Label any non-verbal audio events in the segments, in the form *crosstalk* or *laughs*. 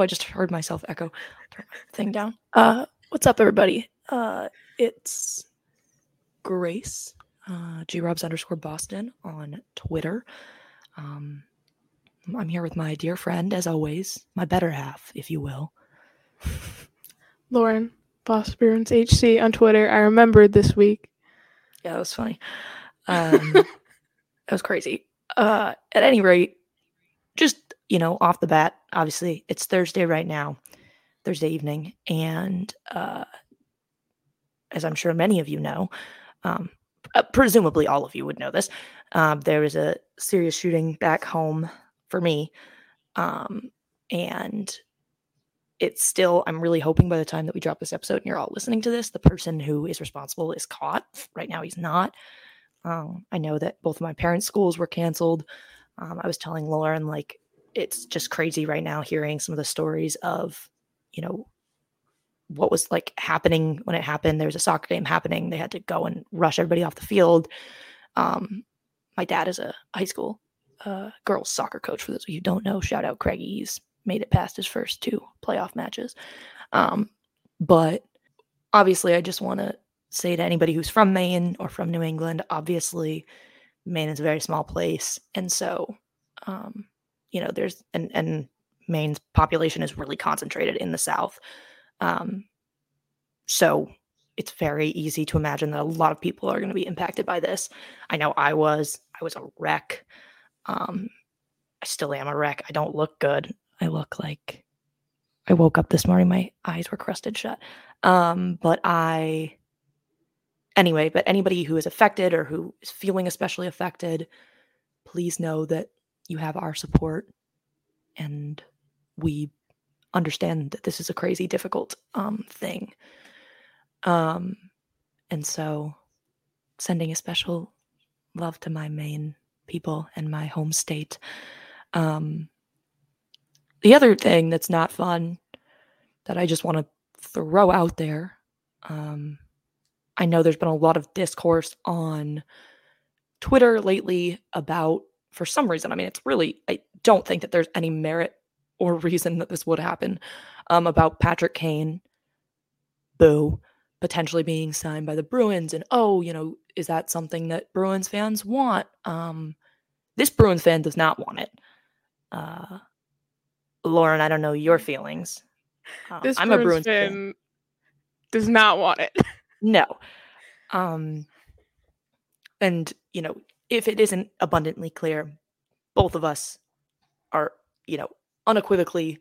everybody. Oh, I just heard myself echo. Turn my thing down. Uh, what's up, everybody? Uh, it's Grace, uh, grobs underscore Boston on Twitter. Um, I'm here with my dear friend, as always, my better half, if you will. *laughs* Lauren, Boss Bruins HC on Twitter. I remembered this week. Yeah, that was funny. Um, *laughs* that was crazy. Uh, at any rate, just you know, off the bat, obviously it's Thursday right now, Thursday evening, and uh, as I'm sure many of you know, um, uh, presumably all of you would know this, um, there was a serious shooting back home for me, um, and it's still. I'm really hoping by the time that we drop this episode and you're all listening to this, the person who is responsible is caught. Right now, he's not. Um, I know that both of my parents' schools were canceled. Um, I was telling Lauren like it's just crazy right now hearing some of the stories of, you know, what was like happening when it happened. There was a soccer game happening. They had to go and rush everybody off the field. Um, my dad is a high school uh, girls soccer coach. For those of you who don't know, shout out Craigie. He's made it past his first two playoff matches. Um, but obviously, I just want to say to anybody who's from Maine or from New England, obviously, Maine is a very small place, and so um, you know, there's and and Maine's population is really concentrated in the South. Um, so it's very easy to imagine that a lot of people are going to be impacted by this. I know I was. I was a wreck. Um, I still am a wreck. I don't look good. I look like I woke up this morning, my eyes were crusted shut. Um, but I, anyway, but anybody who is affected or who is feeling especially affected, please know that you have our support and we understand that this is a crazy difficult um, thing. Um, and so sending a special love to my Maine people and my home state. Um, the other thing that's not fun that i just want to throw out there um, i know there's been a lot of discourse on twitter lately about for some reason. I mean, it's really, I don't think that there's any merit or reason that this would happen um, about Patrick Kane, boo, potentially being signed by the Bruins. And oh, you know, is that something that Bruins fans want? Um, this Bruins fan does not want it. Uh, Lauren, I don't know your feelings. Uh, this I'm Bruins a Bruins fan, fan does not want it. no. Um, and you know, if it isn't abundantly clear, both of us are, you know, unequivocally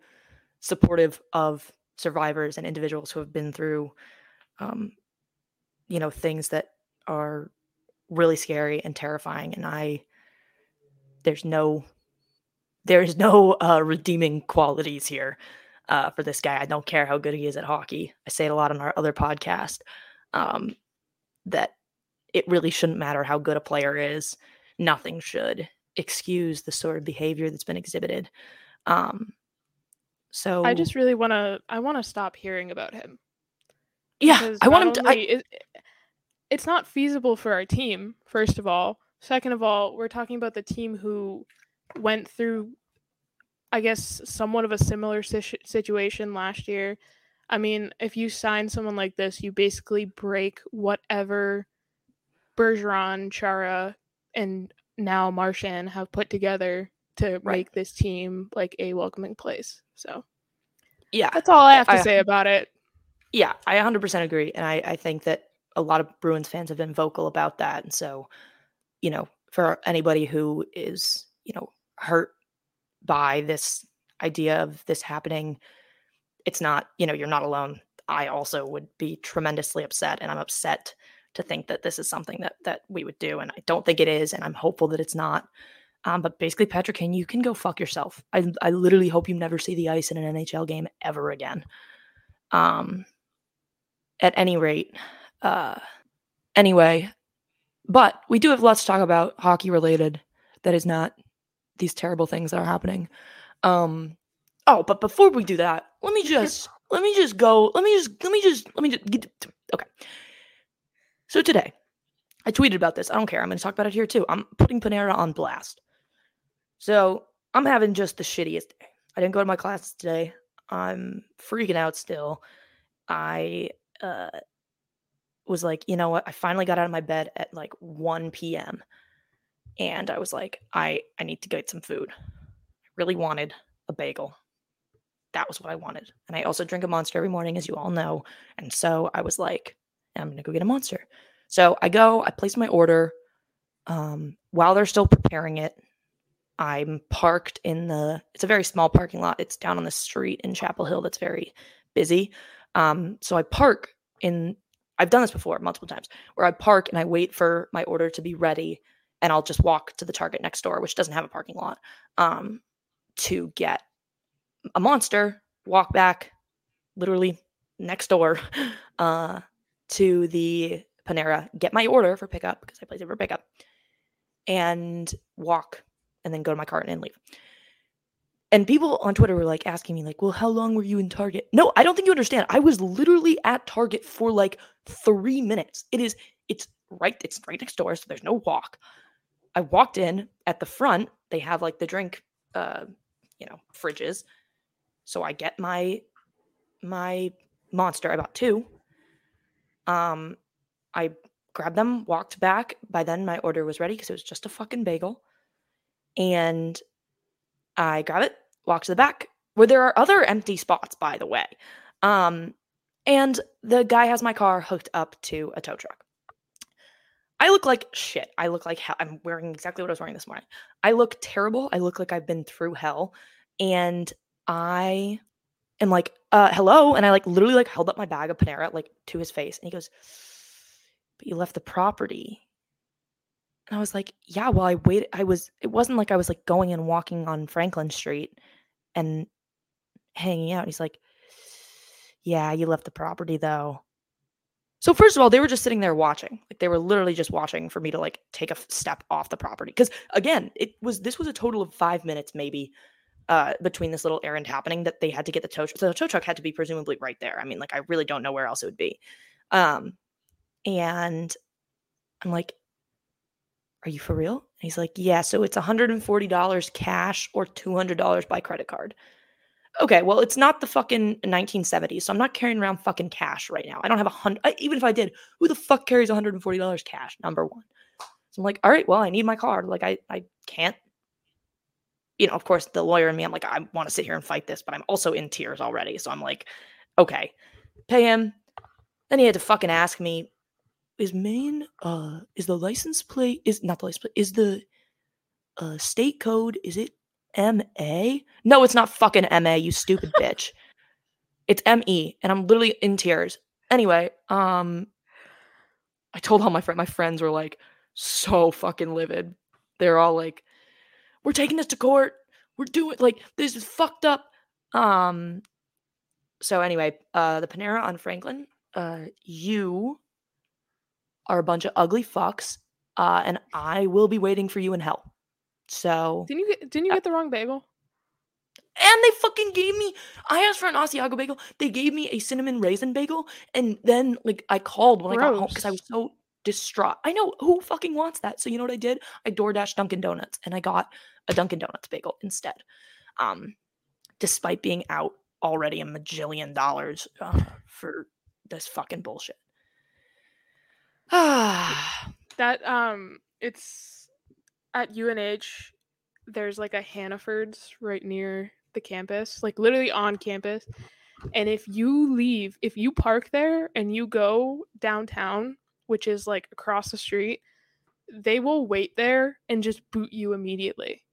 supportive of survivors and individuals who have been through, um, you know, things that are really scary and terrifying. And I, there's no, there's no uh, redeeming qualities here uh, for this guy. I don't care how good he is at hockey. I say it a lot on our other podcast um, that it really shouldn't matter how good a player is. Nothing should excuse the sort of behavior that's been exhibited. Um, so I just really want to. I want to stop hearing about him. Yeah, I want him to. I, it, it's not feasible for our team. First of all, second of all, we're talking about the team who went through, I guess, somewhat of a similar si- situation last year. I mean, if you sign someone like this, you basically break whatever Bergeron, Chara, and now Marchand have put together to right. make this team like a welcoming place. So, yeah, that's all I have to I, say about it. Yeah, I 100% agree. And I, I think that a lot of Bruins fans have been vocal about that. And so, you know, for anybody who is, you know, hurt by this idea of this happening, it's not, you know, you're not alone. I also would be tremendously upset. And I'm upset to think that this is something that that we would do, and I don't think it is, and I'm hopeful that it's not. Um, but basically, Patrick Kane, you can go fuck yourself. I I literally hope you never see the ice in an NHL game ever again. Um, at any rate, uh, anyway, but we do have lots to talk about hockey related. That is not these terrible things that are happening. Um, oh, but before we do that, let me just let me just go. Let me just let me just let me just get, okay. So today, I tweeted about this. I don't care. I'm going to talk about it here too. I'm putting Panera on blast. So I'm having just the shittiest day. I didn't go to my classes today. I'm freaking out still. I uh was like, you know what? I finally got out of my bed at like 1 p.m. and I was like, I I need to get some food. I really wanted a bagel. That was what I wanted. And I also drink a monster every morning, as you all know. And so I was like, I'm gonna go get a monster. So I go, I place my order. Um, while they're still preparing it, I'm parked in the it's a very small parking lot. It's down on the street in Chapel Hill that's very busy. Um, so I park in I've done this before multiple times where I park and I wait for my order to be ready and I'll just walk to the Target next door, which doesn't have a parking lot, um, to get a monster, walk back literally next door *laughs* uh, to the Panera, get my order for pickup because I place it for pickup, and walk and then go to my cart and leave. And people on Twitter were like asking me, like, well, how long were you in Target? No, I don't think you understand. I was literally at Target for like three minutes. It is, it's right, it's right next door, so there's no walk. I walked in at the front, they have like the drink uh, you know, fridges. So I get my my monster. I bought two. Um, I grabbed them, walked back. By then, my order was ready because it was just a fucking bagel. And I grab it, walk to the back where there are other empty spots, by the way. Um, and the guy has my car hooked up to a tow truck. I look like shit. I look like hell. I'm wearing exactly what I was wearing this morning. I look terrible. I look like I've been through hell. And I am like, uh, hello. And I like literally like held up my bag of Panera like to his face. And he goes, But you left the property. And I was like, yeah, well, I waited. I was, it wasn't like I was like going and walking on Franklin Street and hanging out. And he's like, yeah, you left the property though. So first of all, they were just sitting there watching. Like they were literally just watching for me to like take a step off the property. Because again, it was this was a total of five minutes maybe uh, between this little errand happening that they had to get the tow truck. So the tow truck had to be presumably right there. I mean, like I really don't know where else it would be. Um, and I'm like, "Are you for real?" And he's like, "Yeah." So it's $140 cash or $200 by credit card. Okay, well, it's not the fucking 1970s, so I'm not carrying around fucking cash right now. I don't have a hundred. Even if I did, who the fuck carries $140 cash? Number one. So I'm like, all right, well, I need my card. Like, I I can't. You know, of course, the lawyer and me, I'm like, I want to sit here and fight this, but I'm also in tears already. So I'm like, okay, pay him. Then he had to fucking ask me, is Maine, uh, is the license plate, is not the license plate, is the uh, state code, is it M-A? No, it's not fucking M-A, you stupid *laughs* bitch. It's M-E, and I'm literally in tears. Anyway, um, I told all my friends, my friends were like so fucking livid. They're all like, we're taking this to court. We're doing like this is fucked up. Um, so anyway, uh, the Panera on Franklin, uh, you are a bunch of ugly fucks, uh, and I will be waiting for you in hell. So didn't you get didn't you get the wrong bagel? And they fucking gave me. I asked for an Asiago bagel. They gave me a cinnamon raisin bagel, and then like I called when Gross. I got home because I was so distraught. I know who fucking wants that. So you know what I did? I DoorDash Dunkin' Donuts, and I got a Dunkin' Donuts bagel instead. Um, despite being out already a majillion dollars uh, for this fucking bullshit. Ah, *sighs* that um, it's at UNH, there's like a Hannaford's right near the campus, like literally on campus. And if you leave, if you park there and you go downtown, which is like across the street, they will wait there and just boot you immediately.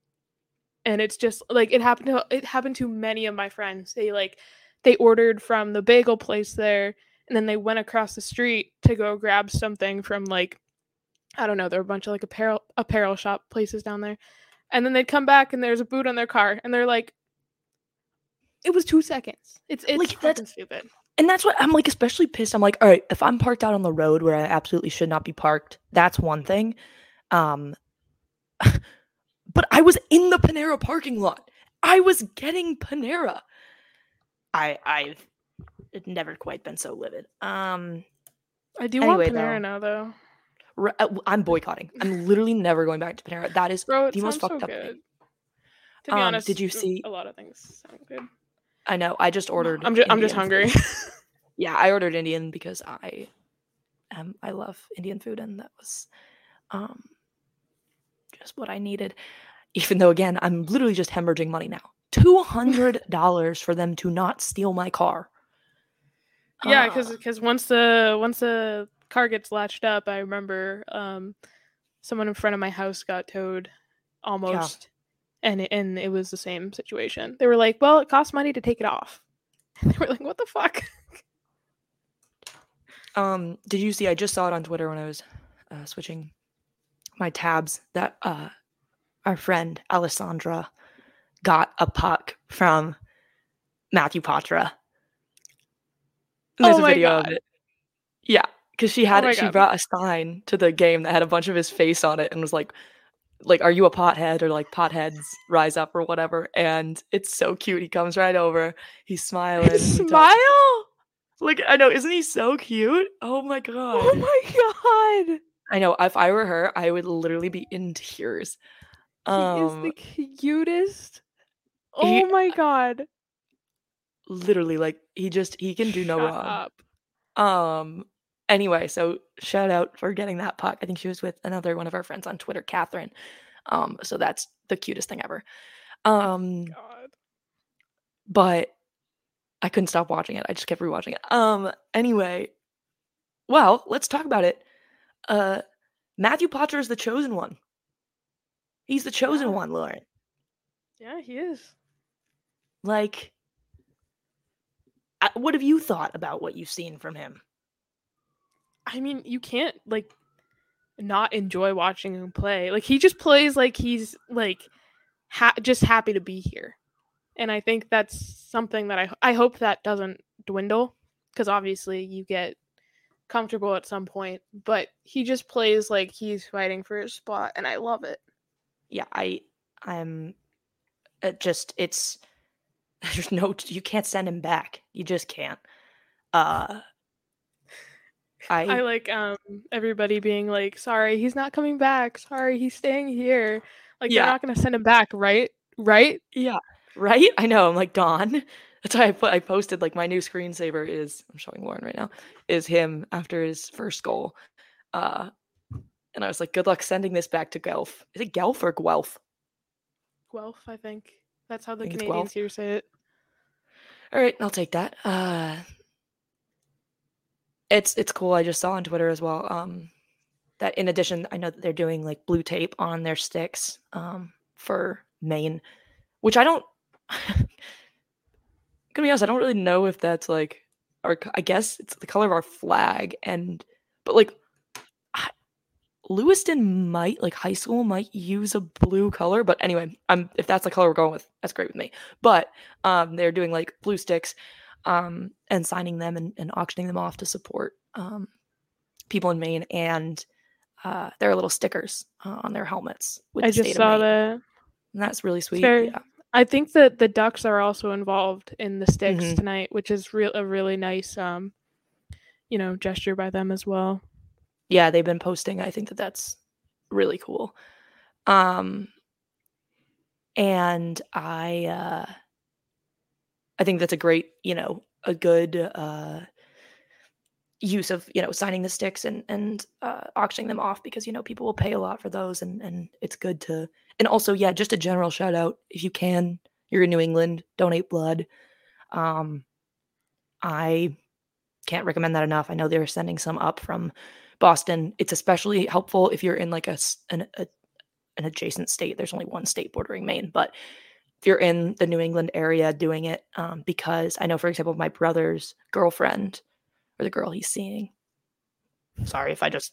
And it's just like it happened to it happened to many of my friends. They like they ordered from the bagel place there and then they went across the street to go grab something from like I don't know, there were a bunch of like apparel apparel shop places down there. And then they'd come back and there's a boot on their car and they're like it was 2 seconds. It's it's like that's stupid. And that's what I'm like especially pissed. I'm like, all right, if I'm parked out on the road where I absolutely should not be parked, that's one thing. Um *laughs* but I was in the Panera parking lot. I was getting Panera. I I've never quite been so livid. Um I do anyway, want Panera though, now though. Uh, I'm boycotting. I'm literally never going back to Panera. That is Bro, the most fucked so up good. thing. To be Um, honest, did you see- a lot of things sound good? I know. I just ordered. I'm just I'm just hungry. *laughs* Yeah, I ordered Indian because I um I love Indian food and that was um just what I needed. Even though again, I'm literally just hemorrhaging money now. Two hundred dollars for them to not steal my car. yeah, Uh, because once the once the car gets latched up, I remember um, someone in front of my house got towed almost, and it, and it was the same situation. They were like, "Well, it costs money to take it off." And *laughs* they were like, "What the fuck?" Um, did you see? I just saw it on Twitter when I was uh, switching my tabs that uh, our friend Alessandra got a puck from Matthew Poitras. There's Oh a video of it. Yeah, because she had Oh it. She God. brought a sign to the game that had a bunch of his face on it and was like, "Like, are you a pothead or like potheads rise up or whatever?" And it's so cute. He comes right over. He's smiling. he talks- Smile! Look, I know, isn't he so cute? Oh my oh god. Oh my god! I know. If I were her, I would literally be in tears. He is Um, the cutest. he- Oh my god! literally, like he just he can do no wrong. up. Um. Anyway, so shout out for getting that puck. I think she was with another one of our friends on Twitter, Catherine. Um. So that's the cutest thing ever. Um. God. But I couldn't stop watching it. I just kept rewatching it. Um. Anyway, well, let's talk about it. Uh, Matthew Poitras is the chosen one. He's the chosen one, Lauren. Yeah, he is. Like, what have you thought about what you've seen from him? I mean, you can't like not enjoy watching him play. Like he just plays like he's like ha- just happy to be here. And I think that's something that I I hope that doesn't dwindle because obviously you get comfortable at some point, but he just plays like he's fighting for his spot and I love it. Yeah, I, I'm, it just it's *laughs* there's no you can't send him back. You just can't. Uh, I, I like um everybody being like, "Sorry, he's not coming back. Sorry, he's staying here." Like Yeah. they're not going to send him back, right? Right? yeah, right. I know. I'm like Don. *laughs* That's why I put I posted like my new screensaver is I'm showing Lauren right now is him after his first goal. Uh, and I was like, good luck sending this back to Guelph. Is it Guelph or Guelph? Guelph, I think. That's how the Think Canadians here say it. All right, I'll take that. Uh it's it's cool. I just saw on Twitter as well. Um that in addition, I know that they're doing like blue tape on their sticks um for Maine, which I don't *laughs* gonna be honest, I don't really know if that's like our I guess it's the color of our flag and but like Lewiston might like high school might use a blue color, but anyway, I'm if that's the color we're going with, that's great with me. But um they're doing like blue sticks um and signing them and, and auctioning them off to support um people in Maine and uh there are little stickers uh, on their helmets I the just saw that. And that's really sweet. Yeah. I think that the Ducks are also involved in the sticks Mhm. tonight, which is real a really nice um you know, gesture by them as well. Yeah they've been posting i think that that's really cool. Um and i uh i think that's a great you know a good uh use of you know signing the sticks and and uh auctioning them off because you know people will pay a lot for those and and it's good to and also yeah just a general shout out if you can you're in new england donate blood. Um i can't recommend that enough. I know they're sending some up from Boston. It's especially helpful if you're in like a an, a an adjacent state. There's only one state bordering Maine, but if you're in the New England area doing it, um, because I know, for example, my brother's girlfriend or the girl he's seeing. Sorry if I just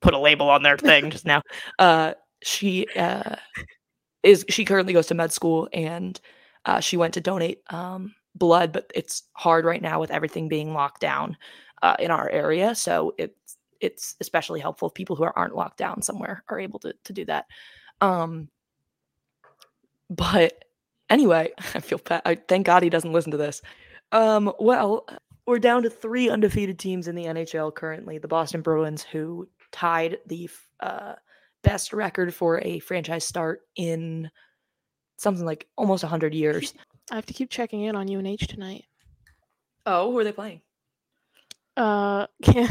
put a label on their thing just now. Uh, she uh, is she currently goes to med school and uh, she went to donate um, blood, but it's hard right now with everything being locked down uh, in our area. So it's it's especially helpful if people who aren't locked down somewhere are able to to do that. Um, but anyway, *laughs* I feel bad. I, thank God he doesn't listen to this. Um, well, we're down to three undefeated teams in the NHL currently. The Boston Bruins, who tied the uh, best record for a franchise start in something like almost 100 years. I have to keep checking in on UNH tonight. Oh, who are they playing? Uh, *laughs* yeah.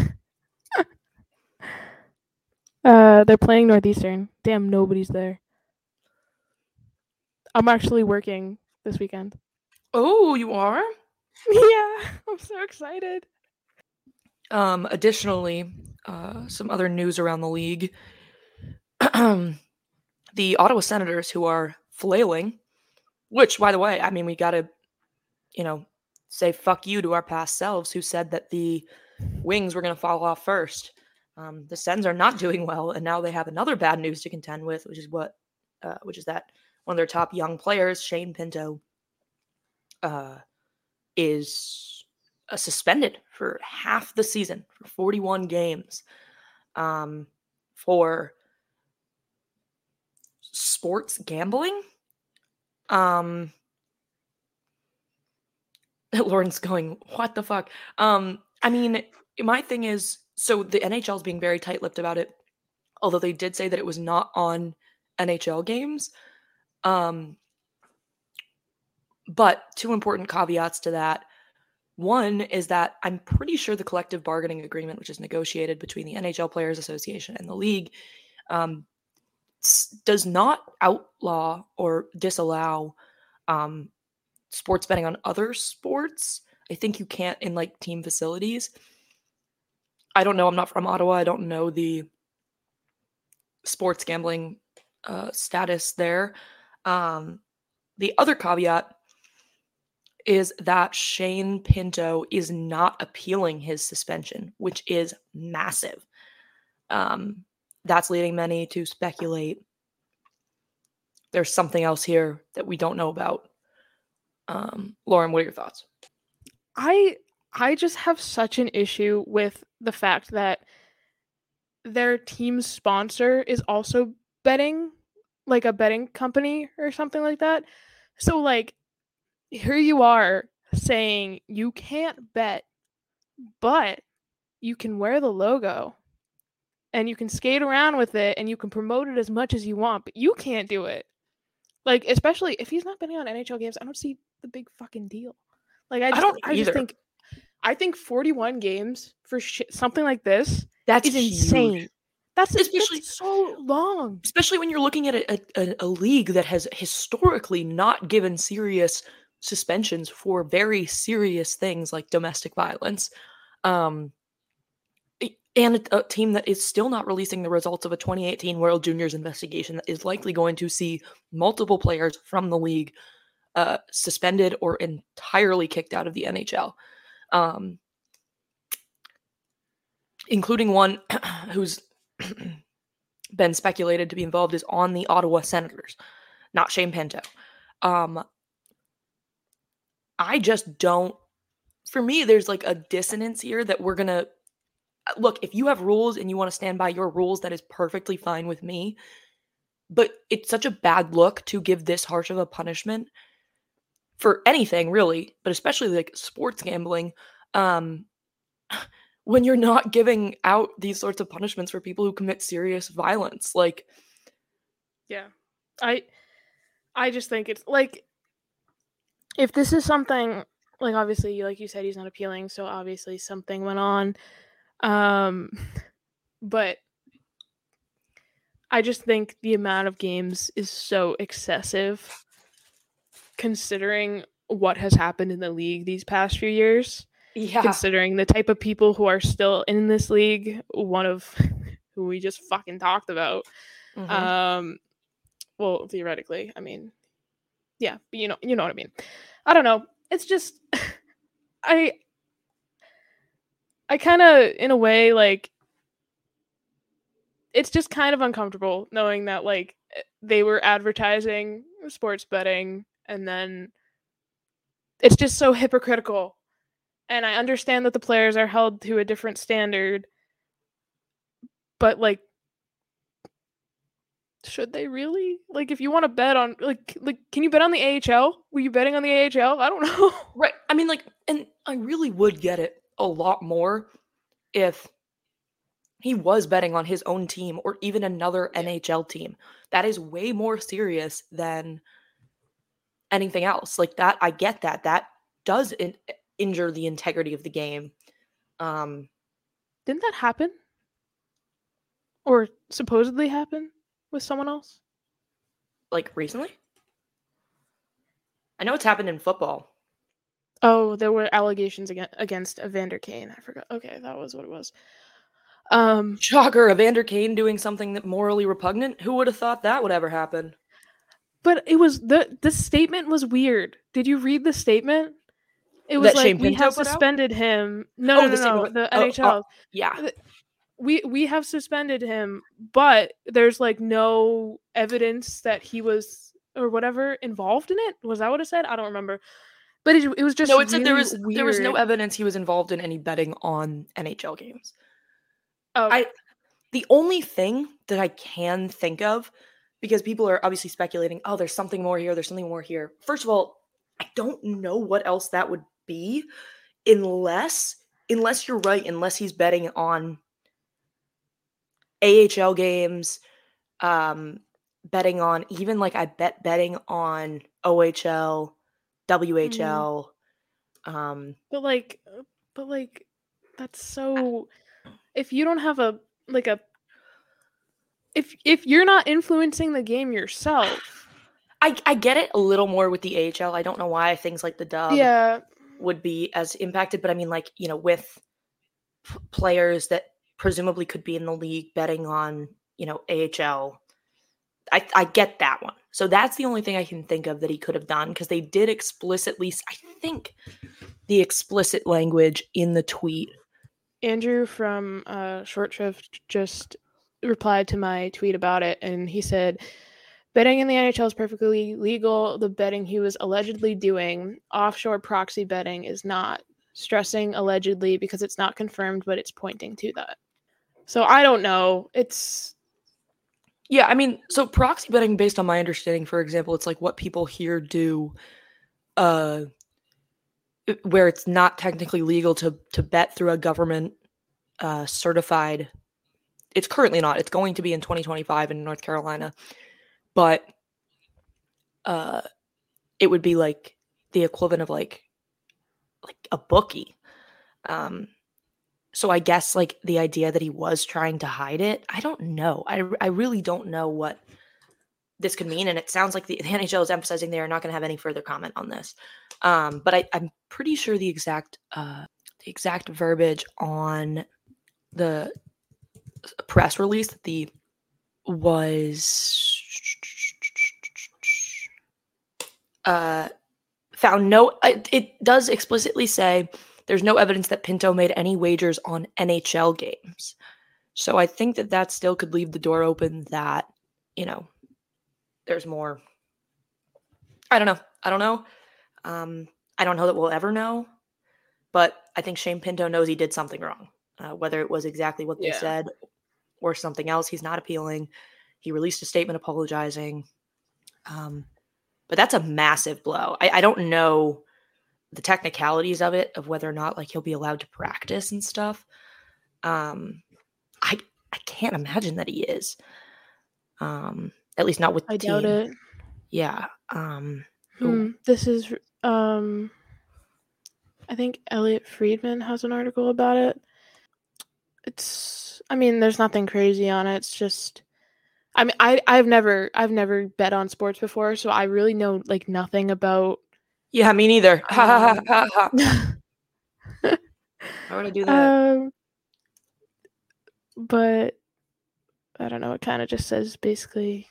Uh, they're playing Northeastern. Damn, nobody's there. I'm actually working this weekend. Oh, you are? *laughs* yeah, I'm so excited. Um, additionally, uh, some other news around the league. *clears throat* the Ottawa Senators, who are flailing, which, by the way, I mean, we got to, you know, say fuck you to our past selves who said that the Wings were going to fall off first. Um, the Sens are not doing well, and now they have another bad news to contend with, which is what, uh, which is that one of their top young players, Shane Pinto, uh, is uh, suspended for half the season for 41 games um, for sports gambling. Um, *laughs* Lauren's going, what the fuck? Um, I mean, my thing is, so the NHL is being very tight-lipped about it, although they did say that it was not on NHL games. Um, but two important caveats to that. One is that I'm pretty sure the collective bargaining agreement, which is negotiated between the NHL Players Association and the league, um, does not outlaw or disallow um, sports betting on other sports. I think you can't in like team facilities. I don't know. I'm not from Ottawa. I don't know the sports gambling uh, status there. Um, the other caveat is that Shane Pinto is not appealing his suspension, which is massive. Um, that's leading many to speculate there's something else here that we don't know about. Um, Lauren, what are your thoughts? I I just have such an issue with the fact that their team sponsor is also betting, like a betting company or something like that. So like here you are saying you can't bet, but you can wear the logo and you can skate around with it and you can promote it as much as you want, but you can't do it. Like, especially if he's not betting on NHL games, I don't see the big fucking deal. Like, I, just, I don't. I just think, I think forty-one games for sh- something like this that's insane. That's especially that's so long. Especially when you're looking at a, a, a league that has historically not given serious suspensions for very serious things like domestic violence. Um, and a, a, team that is still not releasing the results of a 2018 World Juniors investigation that is likely going to see multiple players from the league uh, suspended or entirely kicked out of the NHL, um, including one *clears throat* who's *clears throat* been speculated to be involved is on the Ottawa Senators, not Shane Pinto. Um, I just don't. For me, there's like a dissonance here that we're gonna look, if you have rules and you want to stand by your rules, that is perfectly fine with me. But it's such a bad look to give this harsh of a punishment for anything, really, but especially like sports gambling. Um, *sighs* when you're not giving out these sorts of punishments for people who commit serious violence, like, yeah, I, I just think it's like, if this is something like obviously, like you said, he's not appealing, so obviously something went on um, *laughs* but I just think the amount of games is so excessive considering what has happened in the league these past few years. Yeah. Considering the type of people who are still in this league, one of *laughs* who we just fucking talked about. Mm-hmm. Um well, theoretically, I mean, yeah, but you know, you know what I mean. I don't know. It's just *laughs* I I kind of, in a way, like, it's just kind of uncomfortable knowing that, like, eh, they were advertising sports betting and then it's just so hypocritical. And I understand that the players are held to a different standard, but, like, should they really like if you want to bet on like like can you bet on the AHL? Were you betting on the AHL? I don't *laughs* know. Right. I mean like and I really would get it a lot more if he was betting on his own team or even another NHL team. That is way more serious than anything else. Like that, I get that. That does in- injure the integrity of the game. Um, Didn't that happen? Or supposedly happen with someone else? like recently. I know it's happened in football. Oh, there were allegations against against Evander Kane. I forgot. Okay, that was what it was. Um, Shocker, Evander Kane doing something that morally repugnant. Who would have thought that would ever happen? But it was the the statement was weird. Did you read the statement? It was That like Shane we Pinto have put out? suspended him. No, Oh, no, the no, no, the Oh, oh. NHL. Yeah, we we have suspended him, but there's like no evidence that he was or whatever involved in it. Was that what it said? I don't remember. But it, it was just no, it said there really was there was no evidence he was involved in any betting on NHL games. Oh, I the only thing that I can think of, because people are obviously speculating, oh, there's something more here, there's something more here. First of all, I don't know what else that would be, unless unless you're right, unless he's betting on AHL games, um, betting on even like I bet betting on OHL, WHL. Um, but like, uh, but like, that's so. If you don't have a like a, if if you're not influencing the game yourself, I, I get it a little more with the AHL. I don't know why things like the dub yeah, would be as impacted, but I mean, like, you know, with p- players that presumably could be in the league betting on, you know, AHL, I, I get that one. So that's the only thing I can think of that he could have done because they did explicitly, I think the explicit language in the tweet. Andrew from uh, Short Shrift just replied to my tweet about it, and he said, "Betting in the NHL is perfectly legal. The betting he was allegedly doing, offshore proxy betting, is not." Stressing allegedly because it's not confirmed, but it's pointing to that. So I don't know. It's Yeah, I mean, so proxy betting, based on my understanding, for example, it's like what people here do, uh, where it's not technically legal to to bet through a government uh, certified. It's currently not. It's going to be in 2025 in North Carolina, but uh, it would be like the equivalent of like like a bookie. Um, so I guess like the idea that he was trying to hide it, I don't know. I I really don't know what this could mean, and it sounds like the, the NHL is emphasizing they are not going to have any further comment on this. Um, but I, I'm pretty sure the exact uh, the exact verbiage on the press release that the was uh, found no. It, it does explicitly say there's no evidence that Pinto made any wagers on NHL games. So I think that that still could leave the door open that, you know, there's more. I don't know. I don't know. Um, I don't know that we'll ever know, but I think Shane Pinto knows he did something wrong. Uh, whether it was exactly what they Yeah. said or something else, he's not appealing. He released a statement apologizing. Um, but that's a massive blow. I, I don't know the technicalities of it, of whether or not like he'll be allowed to practice and stuff. Um, I I can't imagine that he is. Um, at least not with the I doubt team. it. Yeah. Um, Hmm, This is um I think Elliotte Friedman has an article about it. It's I mean, there's nothing crazy on it. It's just I mean, I I've never I've never bet on sports before, so I really know like nothing about yeah, me neither. Um, um *laughs* would I do that? but I don't know, it kind of just says basically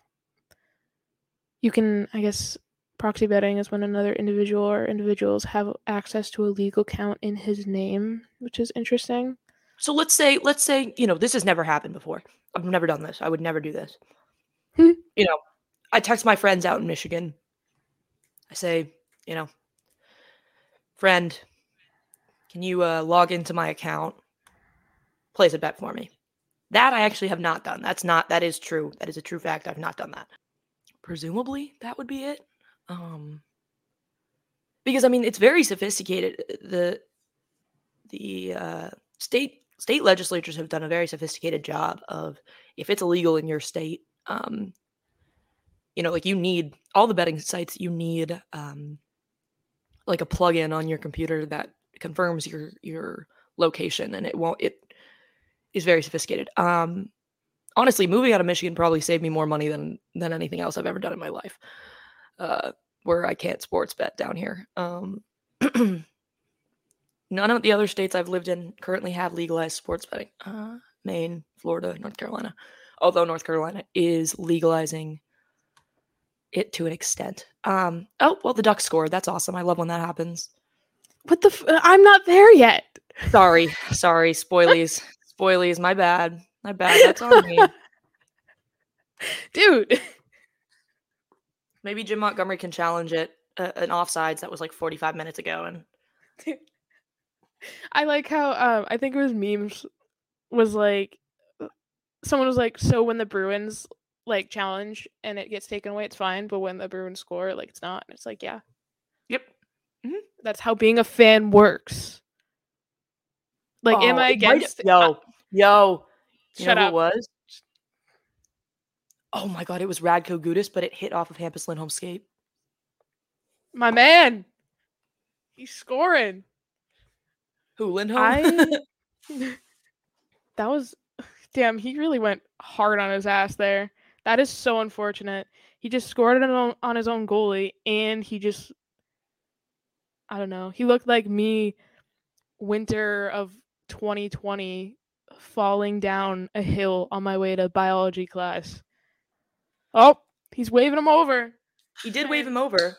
you can I guess proxy betting is when another individual or individuals have access to a legal account in his name, which is interesting. So let's say, let's say, you know, this has never happened before. I've never done this. I would never do this. Hmm. You know, I text my friends out in Michigan. I say, you know, friend, can you uh, log into my account? Place a bet for me. That I actually have not done. That's not. That is true. That is a true fact. I've not done that. Presumably, that would be it. Um, because I mean, it's very sophisticated. The the uh, state state legislatures have done a very sophisticated job of if it's illegal in your state, um, you know, like you need all the betting sites, you need um like a plug-in on your computer that confirms your your location and it won't it is very sophisticated. Um honestly, moving out of Michigan probably saved me more money than than anything else I've ever done in my life. Uh where I can't sports bet down here. Um *clears throat* none of the other states I've lived in currently have legalized sports betting. Uh Maine, Florida, North Carolina. Although North Carolina is legalizing it to an extent. Um, oh, well, the Ducks scored. That's awesome. I love when that happens. What the? F- uh, I'm not there yet. Sorry, sorry, spoilies, spoilies. My bad, my bad. That's on me, *laughs* dude. Maybe Jim Montgomery can challenge it uh, an offsides that was like 45 minutes ago, and dude. *laughs* I like how um, I think it was memes was like uh, someone was like, so when the Bruins like challenge and it gets taken away, it's fine. But when the Bruins score, like it's not. And it's like, yeah. Yep. Mm-hmm. That's how being a fan works. Like, oh, am I against? Yo, yo. Shut up. it was? Oh my god, it was Radko Gudas, but it hit off of Hampus Lindholm's skate. My man. He's scoring. Who, Lindholm? I... *laughs* that was *sighs* damn, he really went hard on his ass there. That is so unfortunate. He just scored it on his own goalie, and he just, I don't know. He looked like me, winter of 2020, falling down a hill on my way to biology class. Oh, he's waving him over. He did wave him over.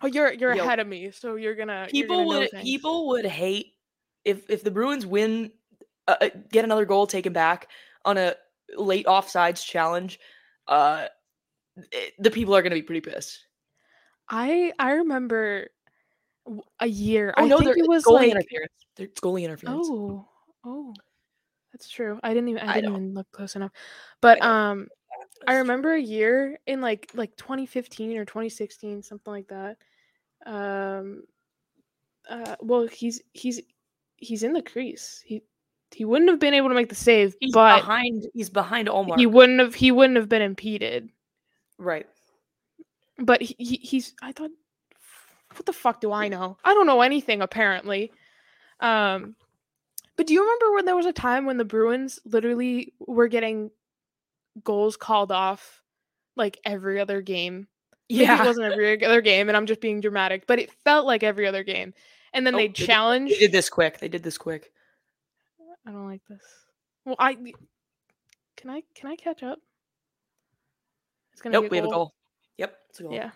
Oh, you're you're Yo, ahead of me, so you're gonna. People you're gonna would people would hate if if the Bruins win, uh, uh, get another goal taken back on a late offsides challenge, uh, it, eh, the people are to be pretty pissed. I I remember a year. Oh I no, think it was goalie like interference. It's goalie interference. Oh, oh, that's true. I didn't even I, I didn't even look close enough. But I um, I remember a year in like like 2015 or 2016, something like that. Um, uh, well, he's he's he's in the crease. He he wouldn't have been able to make the save, he's but behind he's behind Ullmark. He wouldn't have he wouldn't have been impeded. Right. But he, he he's I thought what the fuck do I know? I don't know anything apparently. Um but do you remember when there was a time when the Bruins literally were getting goals called off like every other game? Yeah. Maybe it wasn't every other game and I'm just being dramatic, but it felt like every other game. And then oh, they challenged. They did this quick. They did this quick. I don't like this. Well, I can I can I catch up? It's gonna nope, we have a goal. Yep, it's a goal. Yeah.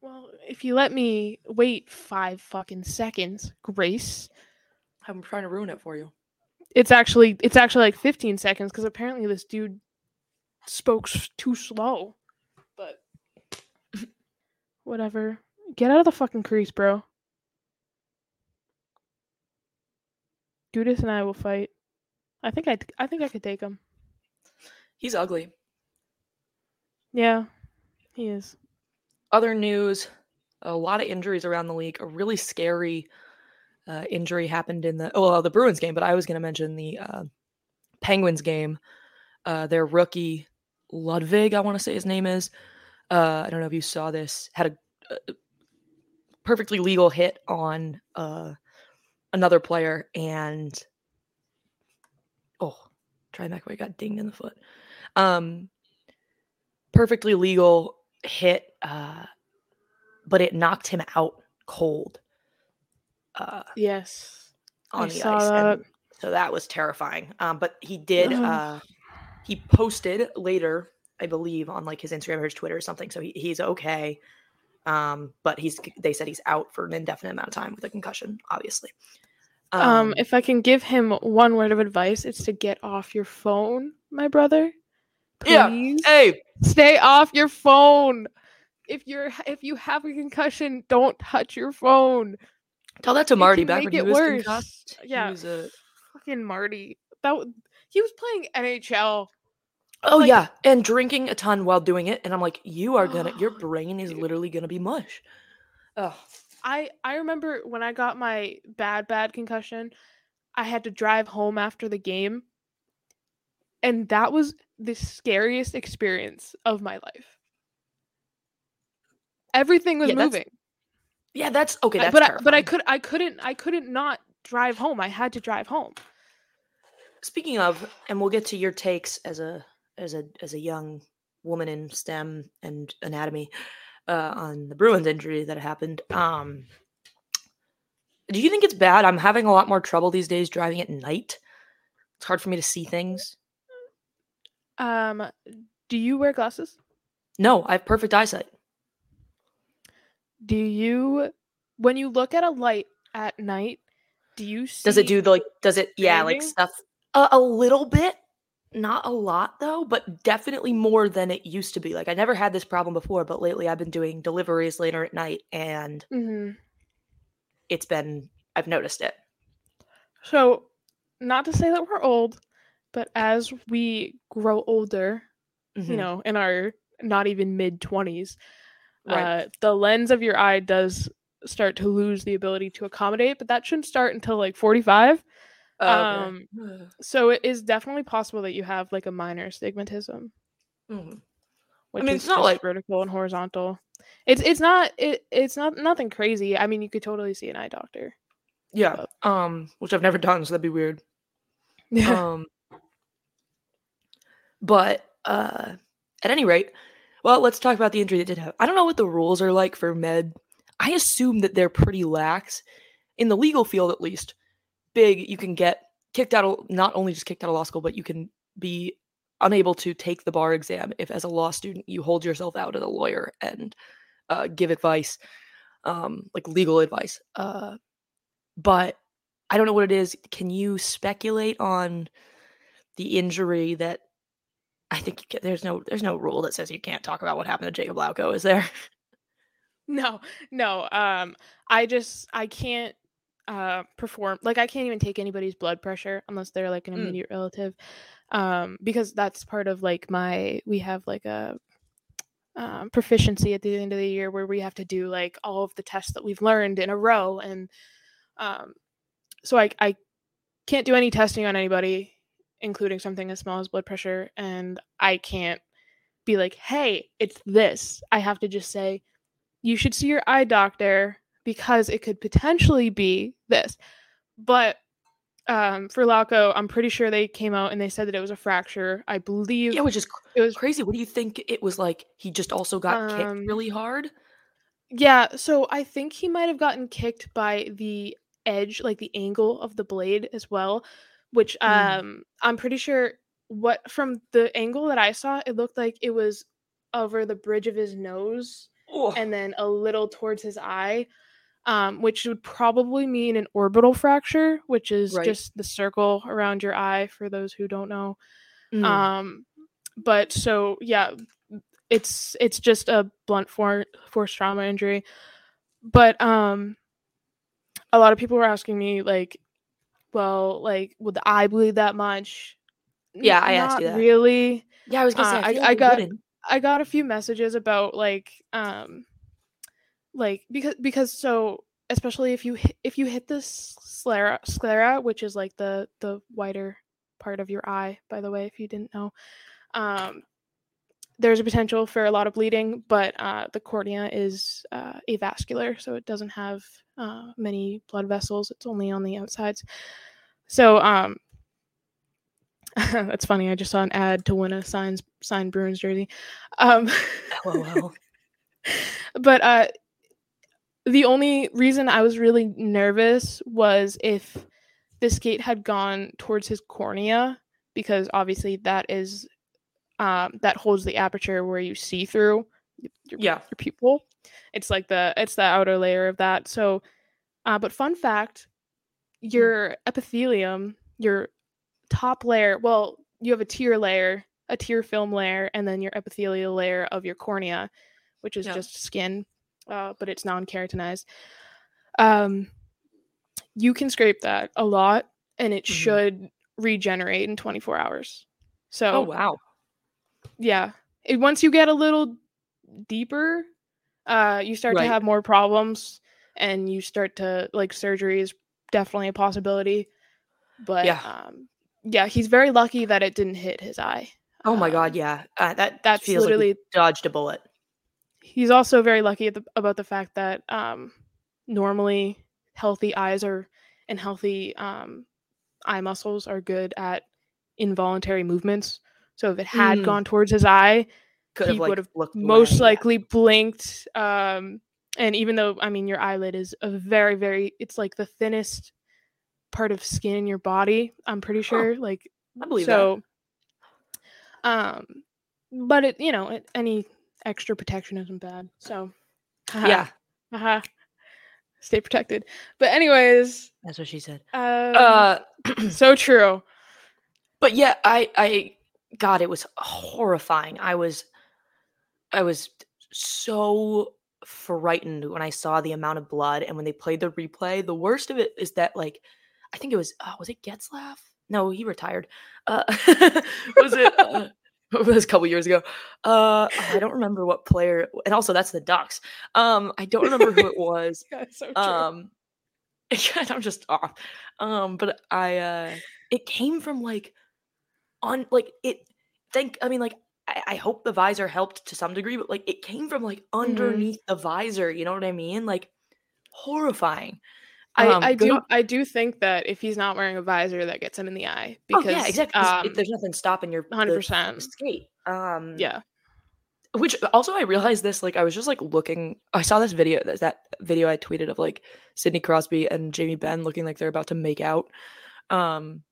Well, if you let me wait five fucking seconds, Grace. I'm trying to ruin it for you. It's actually it's actually like 15 seconds because apparently this dude spoke too slow. Whatever. Get out of the fucking crease, bro. Gudas and I will fight. I think I I think I could take him. He's ugly. Yeah, he is. Other news: a lot of injuries around the league. A really scary uh, injury happened in the oh well, the Bruins game, but I was going to mention the uh, Penguins game. Uh, their rookie Ludvig, I want to say his name is. Uh, I don't know if you saw this. Had a, a perfectly legal hit on uh, another player and oh, where he got dinged in the foot. Um, perfectly legal hit, uh, but it knocked him out cold. Uh, yes, on I the ice. That. so that was terrifying. Um, but he did. Uh, he posted later, I believe, on like his Instagram or his Twitter or something. So he, he's okay. Um, but he's they said he's out for an indefinite amount of time with a concussion, obviously. Um, um, if I can give him one word of advice, it's to get off your phone, my brother. Please. Yeah. Hey, stay off your phone. If you're if you have a concussion, don't touch your phone. Tell that to Marty back when he was worse. concussed. Yeah, was a... fucking Marty. That he was playing NHL Oh like, yeah, and drinking a ton while doing it, and I'm like, you are gonna, your *gasps* brain is literally gonna be mush. Oh, I I remember when I got my bad bad concussion, I had to drive home after the game, and that was the scariest experience of my life. Everything was Yeah, that's moving. Yeah, that's okay. I- That's but I, but I could I couldn't I couldn't not drive home. I had to drive home. Speaking of, and we'll get to your takes as a as a as a young woman in STEM and anatomy uh, on the Bruins injury that happened. Um, do you think it's bad? I'm having a lot more trouble these days driving at night. It's hard for me to see things. Um do you wear glasses? No, I have perfect eyesight. Do you when you look at a light at night, do you see Does it do the like? Does it? Yeah, like stuff. A, a little bit, not a lot though, but definitely more than it used to be. Like I never had this problem before, but lately I've been doing deliveries later at night, and Mhm. it's been I've noticed it. So, not to say that we're old, but as we grow older, you Mhm. know, in our not even mid 20s, Right. uh, the lens of your eye does start to lose the ability to accommodate, but that shouldn't start until like 45. Oh, okay. um, *sighs* So, it is definitely possible that you have like a minor astigmatism, Mhm. which mean, it's not like- vertical and horizontal. It's it's not it, it's not nothing crazy. I mean, you could totally see an eye doctor. Yeah. Um, which I've never done, so that'd be weird. Yeah. *laughs* Um, but uh, at any rate, well, let's talk about the injury that did have. I don't know what the rules are like for med. I assume that they're pretty lax in the legal field, at least. Big, you can get kicked out of not only just kicked out of law school, but you can be unable to take the bar exam if, as a law student, you hold yourself out as a lawyer and uh, give advice, um, like legal advice. Uh, but I don't know what it is. Can you speculate on the injury that I think you ca- there's no there's no rule that says you can't talk about what happened to Jakub Lauko, is there? *laughs* No, no. Um, I just I can't uh perform like I can't even take anybody's blood pressure unless they're like an Mm. immediate relative. Um, because that's part of like my we have like a um, proficiency at the end of the year where we have to do like all of the tests that we've learned in a row and um so I I can't do any testing on anybody including something as small as blood pressure and I can't be like hey it's this I have to just say you should see your eye doctor because it could potentially be this. But um, for Lauko, I'm pretty sure they came out and they said that it was a fracture. I believe yeah, which is cr- it was. crazy. What do you think it was like? He just also got Um, kicked really hard. Yeah, so I think he might have gotten kicked by the edge, like the angle of the blade as well, which Mm. um I'm pretty sure what from the angle that I saw, it looked like it was over the bridge of his nose Oh, and then a little towards his eye, um, which would probably mean an orbital fracture, which is Right. just the circle around your eye for those who don't know. mm, Um, but so yeah, it's it's just a blunt for- force trauma injury. But um, a lot of people were asking me like, well, like, would the eye bleed that much? N- Yeah, I asked you that. Really, yeah, I was gonna say. uh, I, I- feel I got- wouldn't. I got a few messages about like um like because because so especially if you hit, if you hit this sclera sclera which is like the the wider part of your eye by the way if you didn't know um there's a potential for a lot of bleeding but uh the cornea is uh avascular so it doesn't have uh many blood vessels it's only on the outsides so um *laughs* that's funny i just saw an ad to win a signs signed bruins jersey um LOL. *laughs* but uh the only reason I was really nervous was if the skate had gone towards his cornea because obviously that is um that holds the aperture where you see through your, Yeah. your pupil. It's like the it's the outer layer of that. So uh but fun fact, your epithelium, your top layer, well, you have a tear layer, a tear film layer, and then your epithelial layer of your cornea, which is Yeah. just skin, uh, but it's non-keratinized. Um, you can scrape that a lot, and it Mhm. should regenerate in 24 hours. So Oh wow. yeah, it, once you get a little deeper, uh, you start Right. to have more problems, and you start to like surgery is definitely a possibility. But Yeah. um, yeah, he's very lucky that it didn't hit his eye. Oh my god, Um, yeah. Uh, that that's feels like literally he dodged a bullet. He's also very lucky at the, about the fact that um, normally healthy eyes are and healthy um, eye muscles are good at involuntary movements. So if it had Mm. gone towards his eye, Could he have like would've looked most away, yeah. likely blinked. Um, and even though I mean your eyelid is a very very it's like the thinnest part of skin in your body. I'm pretty sure. Like I believe that. so. Um, but it you know it, any extra protection isn't bad. So haha, Yeah, haha, stay protected. But anyways, that's what she said. um, Uh, *clears throat* so true. but yeah, I, I, God, it was horrifying. I was, I was so frightened when I saw the amount of blood and when they played the replay. The worst of it is that, like, I think it was, uh, was it Getzlaf? No, he retired. Uh, *laughs* was it? Uh, it was a couple years ago. Uh, I don't remember what player, and also that's the Ducks. Um, I don't remember who it *laughs* was. Yeah, so true. Um, *laughs* I'm just off. Um, but I uh it came from like on like it think I mean like I, I hope the visor helped to some degree, but like it came from like Mm-hmm. underneath the visor, you know what I mean? Like horrifying. I, Um, I do on- I do think that if he's not wearing a visor, that gets him in the eye oh because yeah, exactly. um, there's nothing stopping your 100%. skate. Um yeah. Which also I realized this like I was just like looking I saw this video that that video I tweeted of like Sidney Crosby and Jamie Benn looking like they're about to make out. Um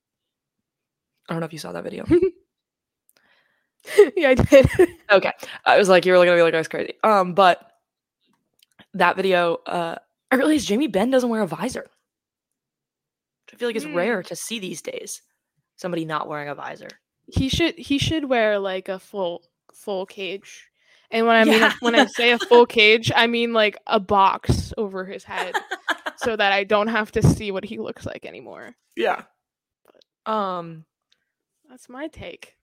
I don't know if you saw that video. *laughs* yeah, I did. *laughs* okay. I was like you were gonna be like I was crazy. Um but that video uh I realized Jamie Benn doesn't wear a visor. Which I feel like it's Hmm. rare to see these days. Somebody not wearing a visor. he should he should wear like a full full cage. And when I mean Yeah. when I say a full *laughs* cage, I mean like a box over his head *laughs* so that I don't have to see what he looks like anymore. yeah. Um That's my take.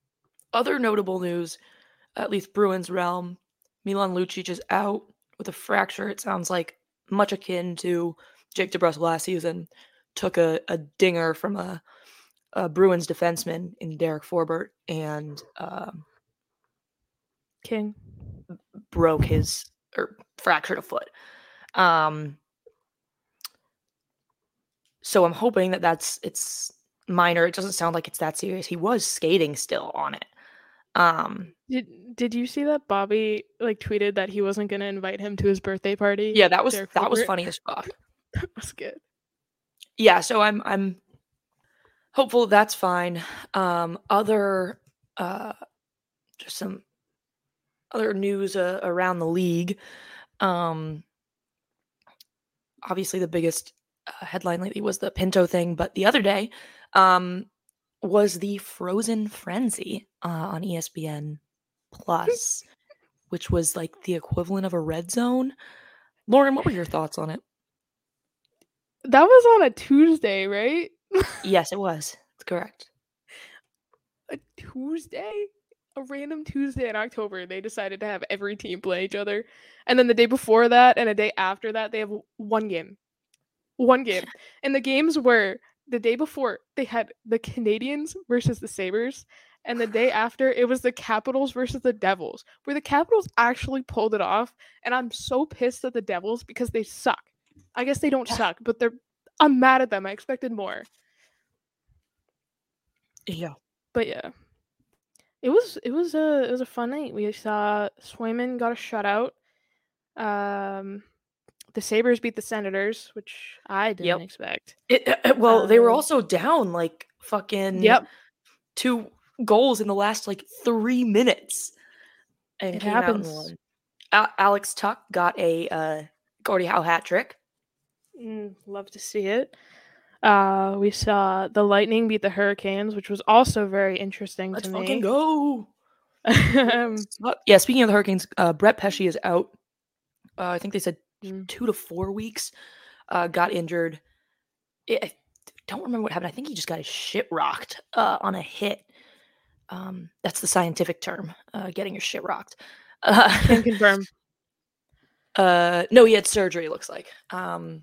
other notable news, at least Bruins realm, Milan Lucic is out with a fracture. It sounds like much akin to Jake DeBrusk last season. Took a, a dinger from a, a Bruins defenseman in Derek Forbort and um, King. broke his or fractured a foot. Um, so I'm hoping that that's it's minor. It doesn't sound like it's that serious. He was skating still on it. Um, Did did you see that Bobby like tweeted that he wasn't gonna invite him to his birthday party? yeah, that was that was funny as *laughs* fuck. That was good. yeah so i'm i'm hopeful that's fine um other uh just some other news uh, around the league um obviously the biggest uh, headline lately was the pinto thing but the other day um was the frozen frenzy uh, on espn plus which was like the equivalent of a red zone lauren what were your thoughts on it That was on a Tuesday, right? yes it *laughs* was it's correct a Tuesday? A random Tuesday in October, they decided to have every team play each other. And then the day before that and a day after that, they have one game. One game. *laughs* And the games were the day before, they had the Canadiens versus the Sabres. And the day after, it was the Capitals versus the Devils, where the Capitals actually pulled it off. And I'm so pissed at the Devils because they suck. I guess they don't Yeah. suck, but they're. I'm mad at them. I expected more. yeah but yeah, it was it was a it was a fun night. We saw Swayman got a shutout. Um, the Sabres beat the Senators, which I didn't Yep. expect. It, uh, uh, well, they were Um, also down like fucking Yep, two goals in the last like three minutes, and It came out and happens. A- Alex Tuch got a uh, Gordie Howe hat trick. mm, love to see it. Uh, we saw the Lightning beat the Hurricanes, which was also very interesting Let's to fucking me. go! *laughs* um, yeah, speaking of the Hurricanes, uh, Brett Pesce is out. Uh, I think they said Mm. two to four weeks. Uh, got injured. I I don't remember what happened. I think he just got his shit rocked uh, on a hit. Um, that's the scientific term. Uh, getting your shit rocked. Uh, can *laughs* confirm. Uh, no, he had surgery. Looks like um,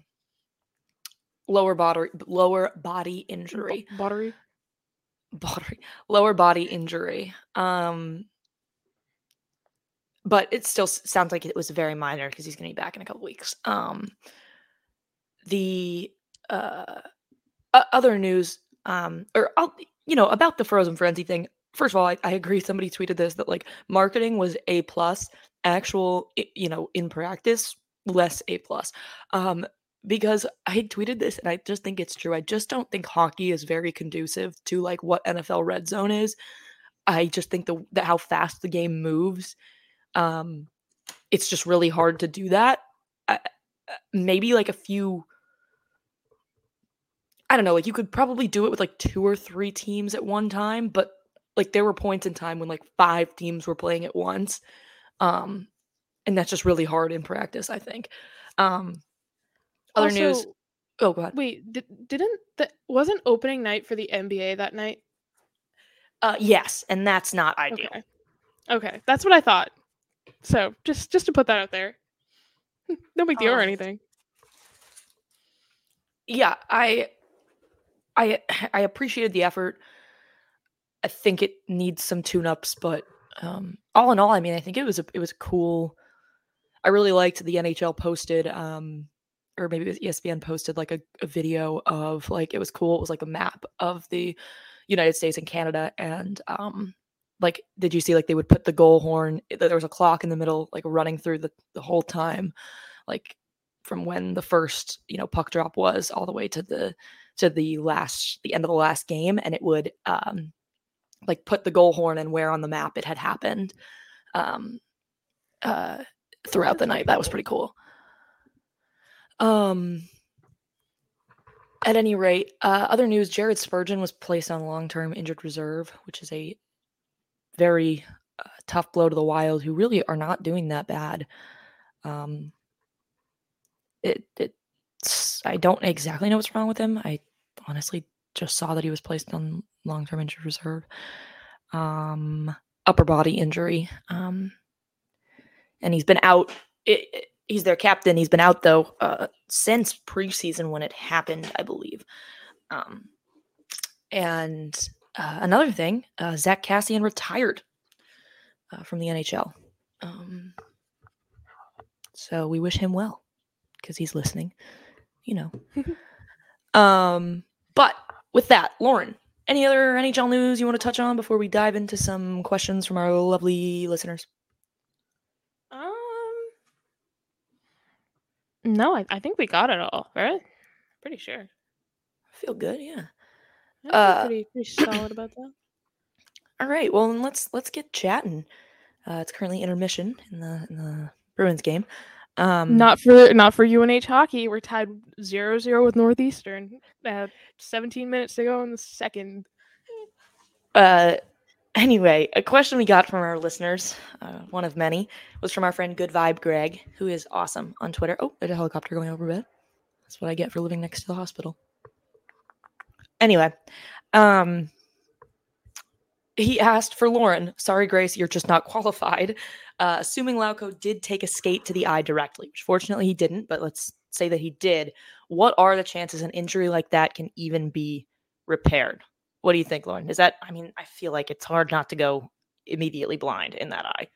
lower body lower body injury. Buttery. body, lower body injury. Um, but it still sounds like it was very minor because he's going to be back in a couple weeks. Um, the uh, other news, um, or I'll, you know, about the frozen frenzy thing. First of all, I, I agree. Somebody tweeted this that like marketing was a plus, actual, you know, in practice less a plus. Um, because I tweeted this and I just think it's true. I just don't think hockey is very conducive to like what NFL red zone is. I just think the, how fast the game moves um, it's just really hard to do that. Uh, maybe like a few. I don't know, like you could probably do it with like two or three teams at one time, but like there were points in time when like five teams were playing at once. Um, and that's just really hard in practice, I think. Um, other also, news. Oh, go ahead. Wait, did, didn't that wasn't opening night for the NBA that night? Uh, yes, and that's not ideal. Okay. okay, that's what I thought. So just just to put that out there. *laughs* no big deal um, or anything. Yeah, I I *sighs* I appreciated the effort. I think it needs some tune-ups, but um, all in all, I mean, I think it was a it was cool. I really liked the NHL posted, um, or maybe it was ESPN posted like a, a video of like it was cool. It was like a map of the United States and Canada, and um, like did you see like they would put the goal horn there was a clock in the middle like running through the, the whole time like from when the first you know puck drop was all the way to the to the last the end of the last game and it would um like put the goal horn and where on the map it had happened um uh throughout the night that was pretty cool um at any rate, uh, other news: Jared Spurgeon was placed on long-term injured reserve, which is a very uh, tough blow to the Wild, who really are not doing that bad. Um, it it's I don't exactly know what's wrong with him. I honestly just saw that he was placed on long term injured reserve. Um, upper body injury. Um, and he's been out. It, it, he's their captain. He's been out though uh, since preseason when it happened, I believe. Um, and uh, another thing, uh, Zack Kassian retired uh, from the NHL. Um, so we wish him well because he's listening, you know. *laughs* um, but with that, Lauren, any other NHL news you want to touch on before we dive into some questions from our lovely listeners? Um, no, I, I think we got it all, right? Pretty sure. I feel good, yeah. Uh, pretty pretty *clears throat* solid about that. All right, well then let's let's get chatting. Uh, it's currently intermission in the in the Bruins game. Um, not for not for UNH hockey. We're tied 0-0 with Northeastern. Uh, 17 minutes to go in the second. Uh, anyway, a question we got from our listeners, uh, one of many, was from our friend Good Vibe Greg, who is awesome on Twitter. Oh, there's a helicopter going overhead. That's what I get for living next to the hospital. Anyway, um, he asked for Lauren. Sorry, Grace, you're just not *laughs* qualified. Uh, assuming Lauko did take a skate to the eye directly, which fortunately he didn't, but let's say that he did. What are the chances an injury like that can even be repaired? What do you think, Lauren? Is that, I mean, I feel like it's hard not to go immediately blind in that eye.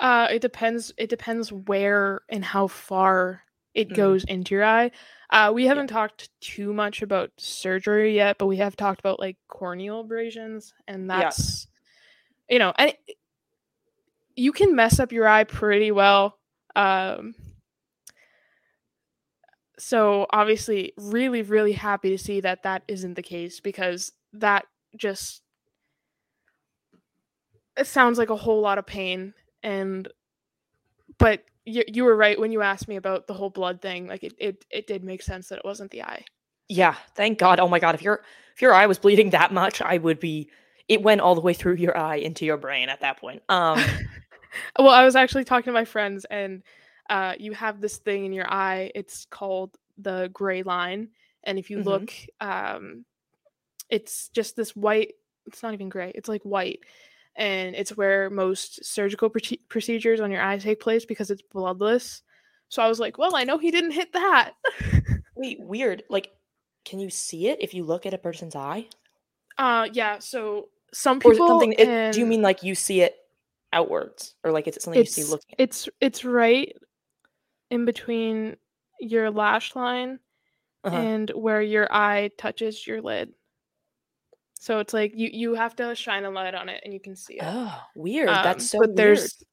Uh, it depends. It depends where and how far it mm. goes into your eye. Uh, we haven't yeah. talked too much about surgery yet, but we have talked about like corneal abrasions, and that's yeah. you know, and you can mess up your eye pretty well. Um, so obviously, really, really happy to see that that isn't the case because that just it sounds like a whole lot of pain and but you, you were right when you asked me about the whole blood thing. Like it, it, it did make sense that it wasn't the eye. Yeah, thank God. Oh my God, if your if your eye was bleeding that much, I would be. It went all the way through your eye into your brain at that point. Um, *laughs* well, I was actually talking to my friends, and uh, you have this thing in your eye. It's called the gray line, and if you mm-hmm. look, um, it's just this white. It's not even gray. It's like white, and it's where most surgical pr- procedures on your eye take place because it's bloodless. So I was like, well, I know he didn't hit that. *laughs* Wait, weird. Like, can you see it if you look at a person's eye? Uh, yeah. So some Or is people. it something? It, do you mean like you see it outwards, or like is it something you see looking? At? it's it's right in between your lash line Uh-huh. and where your eye touches your lid. So it's like you you have to shine a light on it and you can see it. Oh, weird. Um, That's so but weird. there's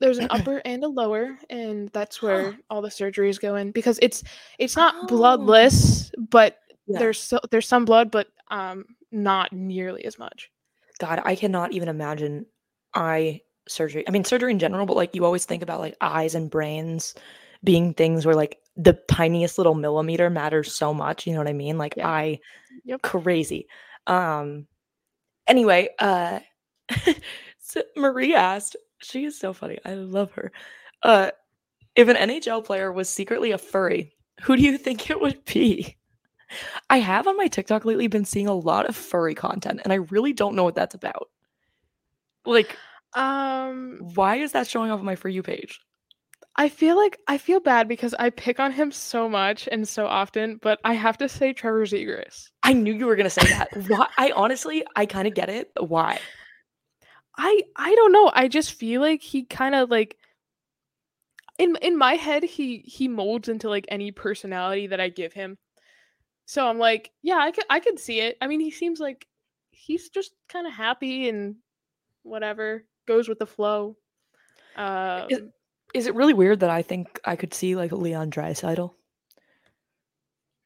there's an upper *clears throat* and a lower, and that's Huh. where all the surgeries go in because it's it's not Oh. bloodless, but Yeah. there's so, there's some blood, but um not nearly as much. God, I cannot even imagine eye surgery. I mean, surgery in general, but like you always think about like eyes and brains being things where like the tiniest little millimeter matters so much. You know what I mean? Like Yeah. eye, Yep. crazy. Um. Anyway, uh, *laughs* so Marie asked. She is so funny. I love her. Uh, if an NHL player was secretly a furry, who do you think it would be? I have on my TikTok lately been seeing a lot of furry content, and I really don't know what that's about. Like, Um, why is that showing up on my For You page? I feel like I feel bad because I pick on him so much and so often, but I have to say Trevor Zegras. I knew you were gonna say that. Why? I honestly, I kind of get it. Why? I I don't know. I just feel like he kind of like in in my head he he molds into like any personality that I give him. So I'm like, yeah, I could I could see it. I mean, he seems like he's just kind of happy and whatever goes with the flow. Um, Is, it really weird that I think I could see like Leon Draisaitl?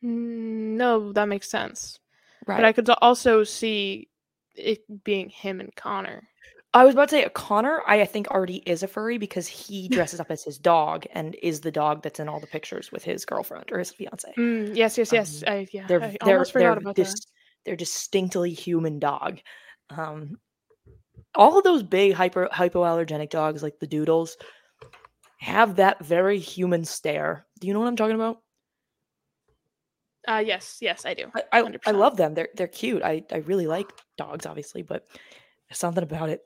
mm, no, that makes sense. Right. But I could also see it being him and Connor. I was about to say Connor. I, think already is a furry because he *laughs* dresses up as his dog and is the dog that's in all the pictures with his girlfriend or his fiance. Mm, yes, yes, yes. Um, I, yeah, They're I they're almost they're forgot about dis- that. they're distinctly human dog. Um, all of those big hyper hypoallergenic dogs like the doodles have that very human stare. Do you know what I'm talking about? Uh, yes, yes, I do. I, I, I love them. They're they're cute. I, I really like dogs, obviously, but there's something about it.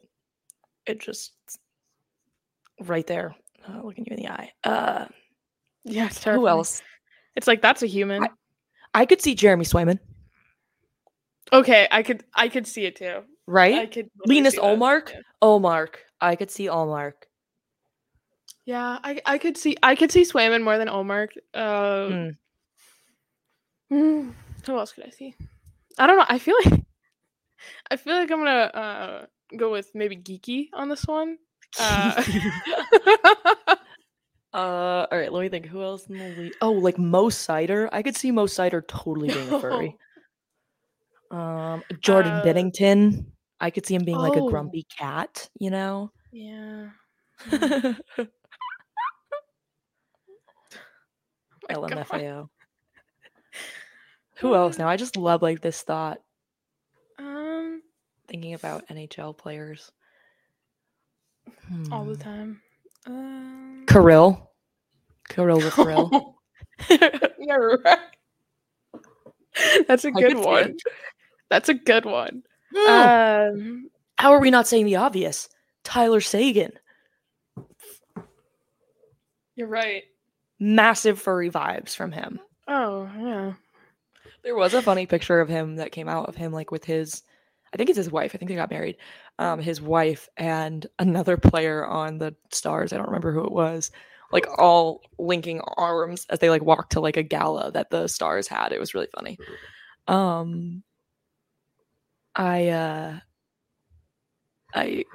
It just right there, uh, looking you in the eye. Uh, Yeah, it's who else? It's like that's a human. I could see Jeremy Swayman, okay, I could I could see it too. Right? I could Linus that, Ullmark? Yeah. Ullmark. I could see Ullmark. Yeah, I I could see I could see Swayman more than Ullmark. Uh, Mm. mm, *sighs* who else could I see? I don't know. I feel *laughs* like I feel like I'm gonna uh go with maybe Geekie on this one. Uh, *laughs* *laughs* Uh, all right, let me think. Who else in the league? Oh, like Mo Seider. I could see Mo Seider totally being a furry. Um, Jordan Uh, Binnington. I could see him being like a Oh. grumpy cat, you know? yeah. Mm. My God. LMFAO. Who else now? I just *laughs* love like this thought Um, thinking about NHL players. all the Hmm. time. Um, Kirill. Kirill the Thrill. *laughs* You're right. *laughs* That's a good one. That's a good one. Um, How are we not saying the obvious? Tyler Seguin. you're right. Massive furry vibes from him. Oh yeah. There was a funny picture of him that came out of him like with his I think it's his wife. I think they got married. Um his wife and another player on the Stars. I don't remember who it was. Like all linking arms as they like walked to like a gala that the Stars had. It was really funny. Um I uh I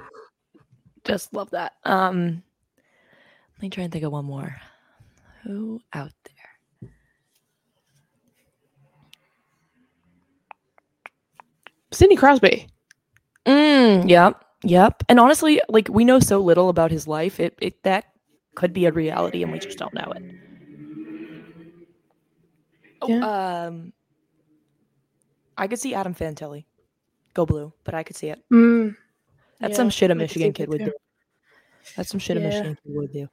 just love that. Um let me try and think of one more. Out there? Sidney Crosby. Mm, yep, yep. And honestly, like we know so little about his life, it, it that could be a reality, and we just don't know it. Oh, um, I could see Adam Fantilli go blue, but I could see it. Mm, That's some shit a I could see Michigan kid would do. That's some shit a Michigan kid would do.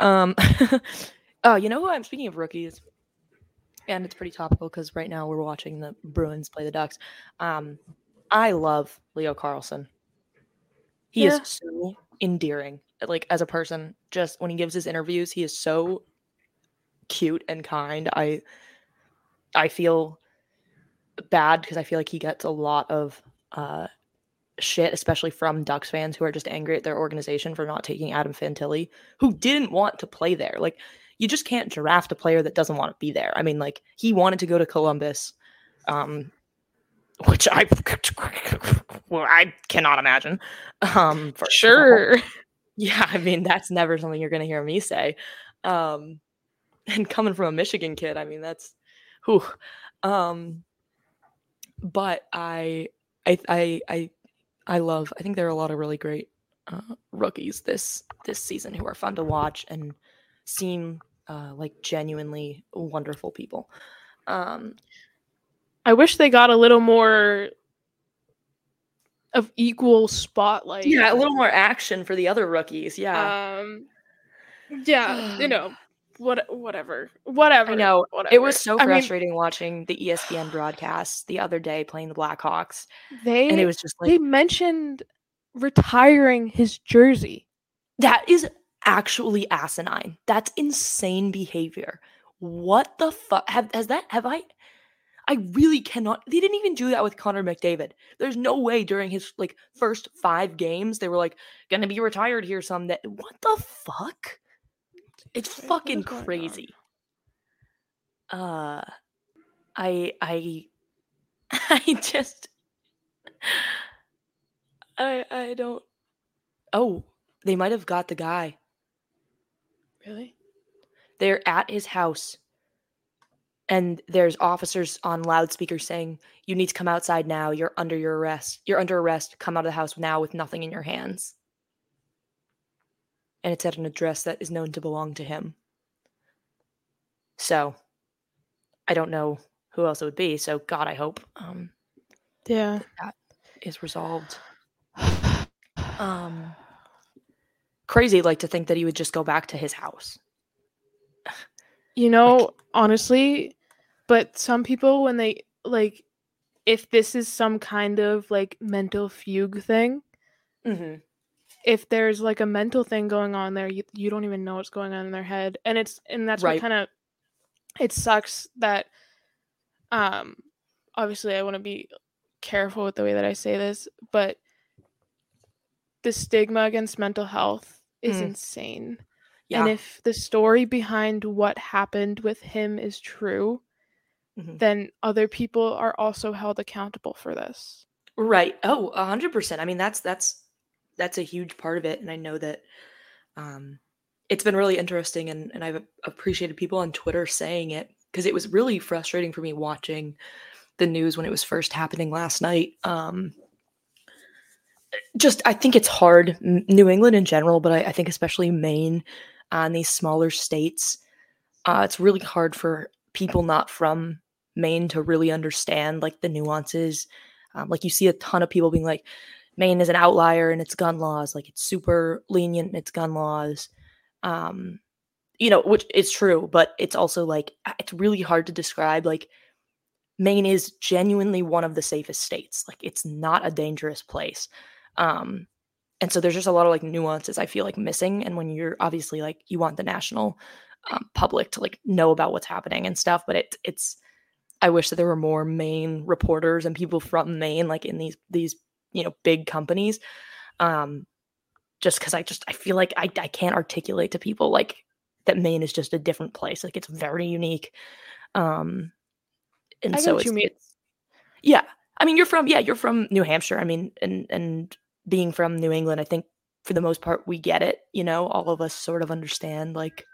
Um, *laughs* oh, you know who I'm speaking of rookies, and it's pretty topical because right now we're watching the Bruins play the Ducks. Um, I love Leo Carlsson. He Yeah. is so endearing, like as a person. Just when he gives his interviews, he is so cute and kind. I, I feel bad because I feel like he gets a lot of uh, shit, especially from Ducks fans who are just angry at their organization for not taking Adam Fantilli, who didn't want to play there. Like, you just can't draft a player that doesn't want to be there. I mean, like, he wanted to go to Columbus, um, which I, well, I cannot imagine. Um, for sure. *laughs* Yeah, I mean, that's never something you're going to hear me say. Um, and coming from a Michigan kid, I mean, that's, who, um, but I, I, I, I I love. I think there are a lot of really great uh, rookies this this season who are fun to watch and seem uh, like genuinely wonderful people. Um, I wish they got a little more of equal spotlight. Yeah, a little more action for the other rookies. Yeah. Um, yeah, you *sighs* know, what whatever whatever i know whatever. it was so frustrating I mean, watching the espn broadcast the other day playing the blackhawks they and it was just like they mentioned retiring his jersey that is actually asinine that's insane behavior what the fuck have has that have i I really cannot. They didn't even do that with Connor McDavid. There's no way during his like first five games they were like gonna be retired here someday. What the fuck? It's fucking crazy. Uh I I *laughs* I just I I don't Oh, they might have got the guy. Really? They're at his house. And there's officers on loudspeaker saying, "You need to come outside now. You're under your arrest. You're under arrest. Come out of the house now with nothing in your hands." and it's at an address that is known to belong to him. So I don't know who else it would be. So God, I hope um, yeah that is resolved. *sighs* Um, crazy, like to think that he would just go back to his house. You know, like, honestly, but some people when they like, if this is some kind of like mental fugue thing, mm-hmm if there's like a mental thing going on there, you, you don't even know what's going on in their head. And it's and that's right. what kind of it sucks that um obviously I want to be careful with the way that I say this, but the stigma against mental health is mm. insane. Yeah. And if the story behind what happened with him is true, mm-hmm. then other people are also held accountable for this. Right. Oh, 100%. I mean, that's that's that's a huge part of it and i know that um, it's been really interesting and, and i've appreciated people on twitter saying it because it was really frustrating for me watching the news when it was first happening last night um, just i think it's hard new england in general but i, I think especially maine and these smaller states uh, it's really hard for people not from maine to really understand like the nuances um, like you see a ton of people being like Maine is an outlier in its gun laws. Like it's super lenient in its gun laws. Um, you know, which is true, but it's also like it's really hard to describe. Like Maine is genuinely one of the safest states. Like it's not a dangerous place. Um, and so there's just a lot of like nuances I feel like missing. And when you're obviously like you want the national um, public to like know about what's happening and stuff, but it it's I wish that there were more Maine reporters and people from Maine like in these these you know big companies um just because i just i feel like I, I can't articulate to people like that maine is just a different place like it's very unique um and I so it's, it's yeah i mean you're from yeah you're from new hampshire i mean and and being from new england i think for the most part we get it you know all of us sort of understand like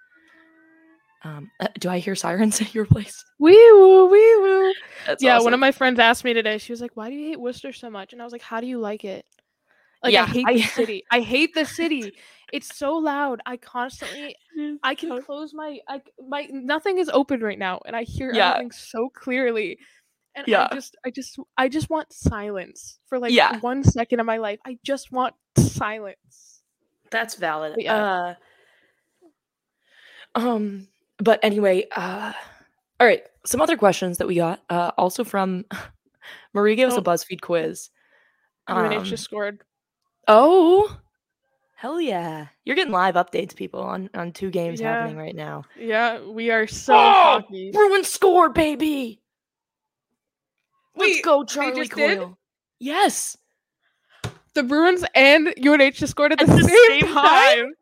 um, uh, do I hear sirens *laughs* at your place? Wee woo, wee woo. That's yeah, awesome. one of my friends asked me today. She was like, "Why do you hate Worcester so much?" And I was like, "How do you like it?" Like, yeah, I hate I... the *laughs* city. I hate the city. It's so loud. I constantly, I can close my, I my nothing is open right now, and I hear yeah. everything so clearly. And yeah. I just, I just, I just want silence for like yeah. one second of my life. I just want silence. That's valid. yeah. Uh, um but anyway, uh, all right. Some other questions that we got, uh, also from *laughs* Marie gave us oh. a BuzzFeed quiz. Um, just scored. Oh, hell yeah! You're getting live updates, people, on on two games yeah. happening right now. Yeah, we are so oh, Bruins score, baby. Let's Wait, go, Charlie just did? Coyle. Yes. The Bruins and UNH just scored at the, At the same, same time. time?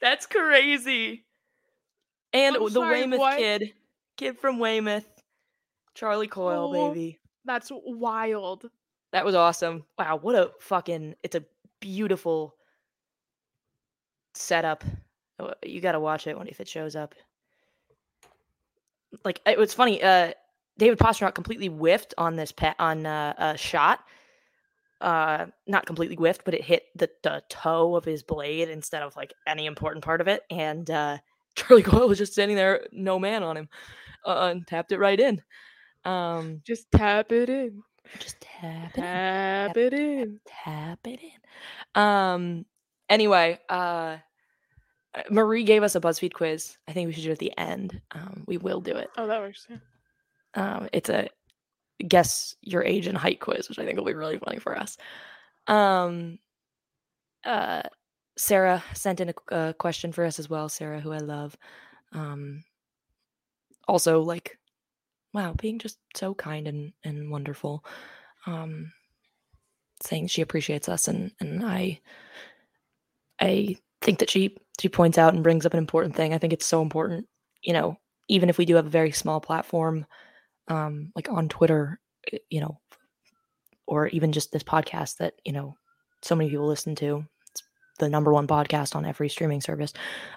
That's crazy. And I'm the sorry, Weymouth what? kid, kid from Weymouth, Charlie Coyle, Oh. baby. That's wild. That was awesome. Wow, what a fucking it's a beautiful setup. Uh, You got to watch it when if it shows up. Like it was funny, uh David Pastrnak completely whiffed on this pet on uh, a shot. Uh not completely whiffed, but it hit the, the toe of his blade instead of like any important part of it and uh *laughs* Charlie Coyle was just standing there no man on him. Uh, and tapped it right in. Um Just tap it in. just tap it in Tap it in. tap it in. Um. Anyway, uh, Marie gave us a BuzzFeed quiz. I think we should do it at the end. Um, we will do it. Oh, that works. Yeah. Um, it's a guess your age and height quiz, which I think will be really funny for us. Um. Uh, Sarah sent in a question for us as well. Sarah, who I love. Um. Also, like, wow, being just so kind and and wonderful. Um saying she appreciates us and and I I think that she she points out and brings up an important thing. I think it's so important, you know, even if we do have a very small platform um like on Twitter, eh, you know, or even just this podcast that, you know, so many people listen to. It's the number one podcast on every streaming service.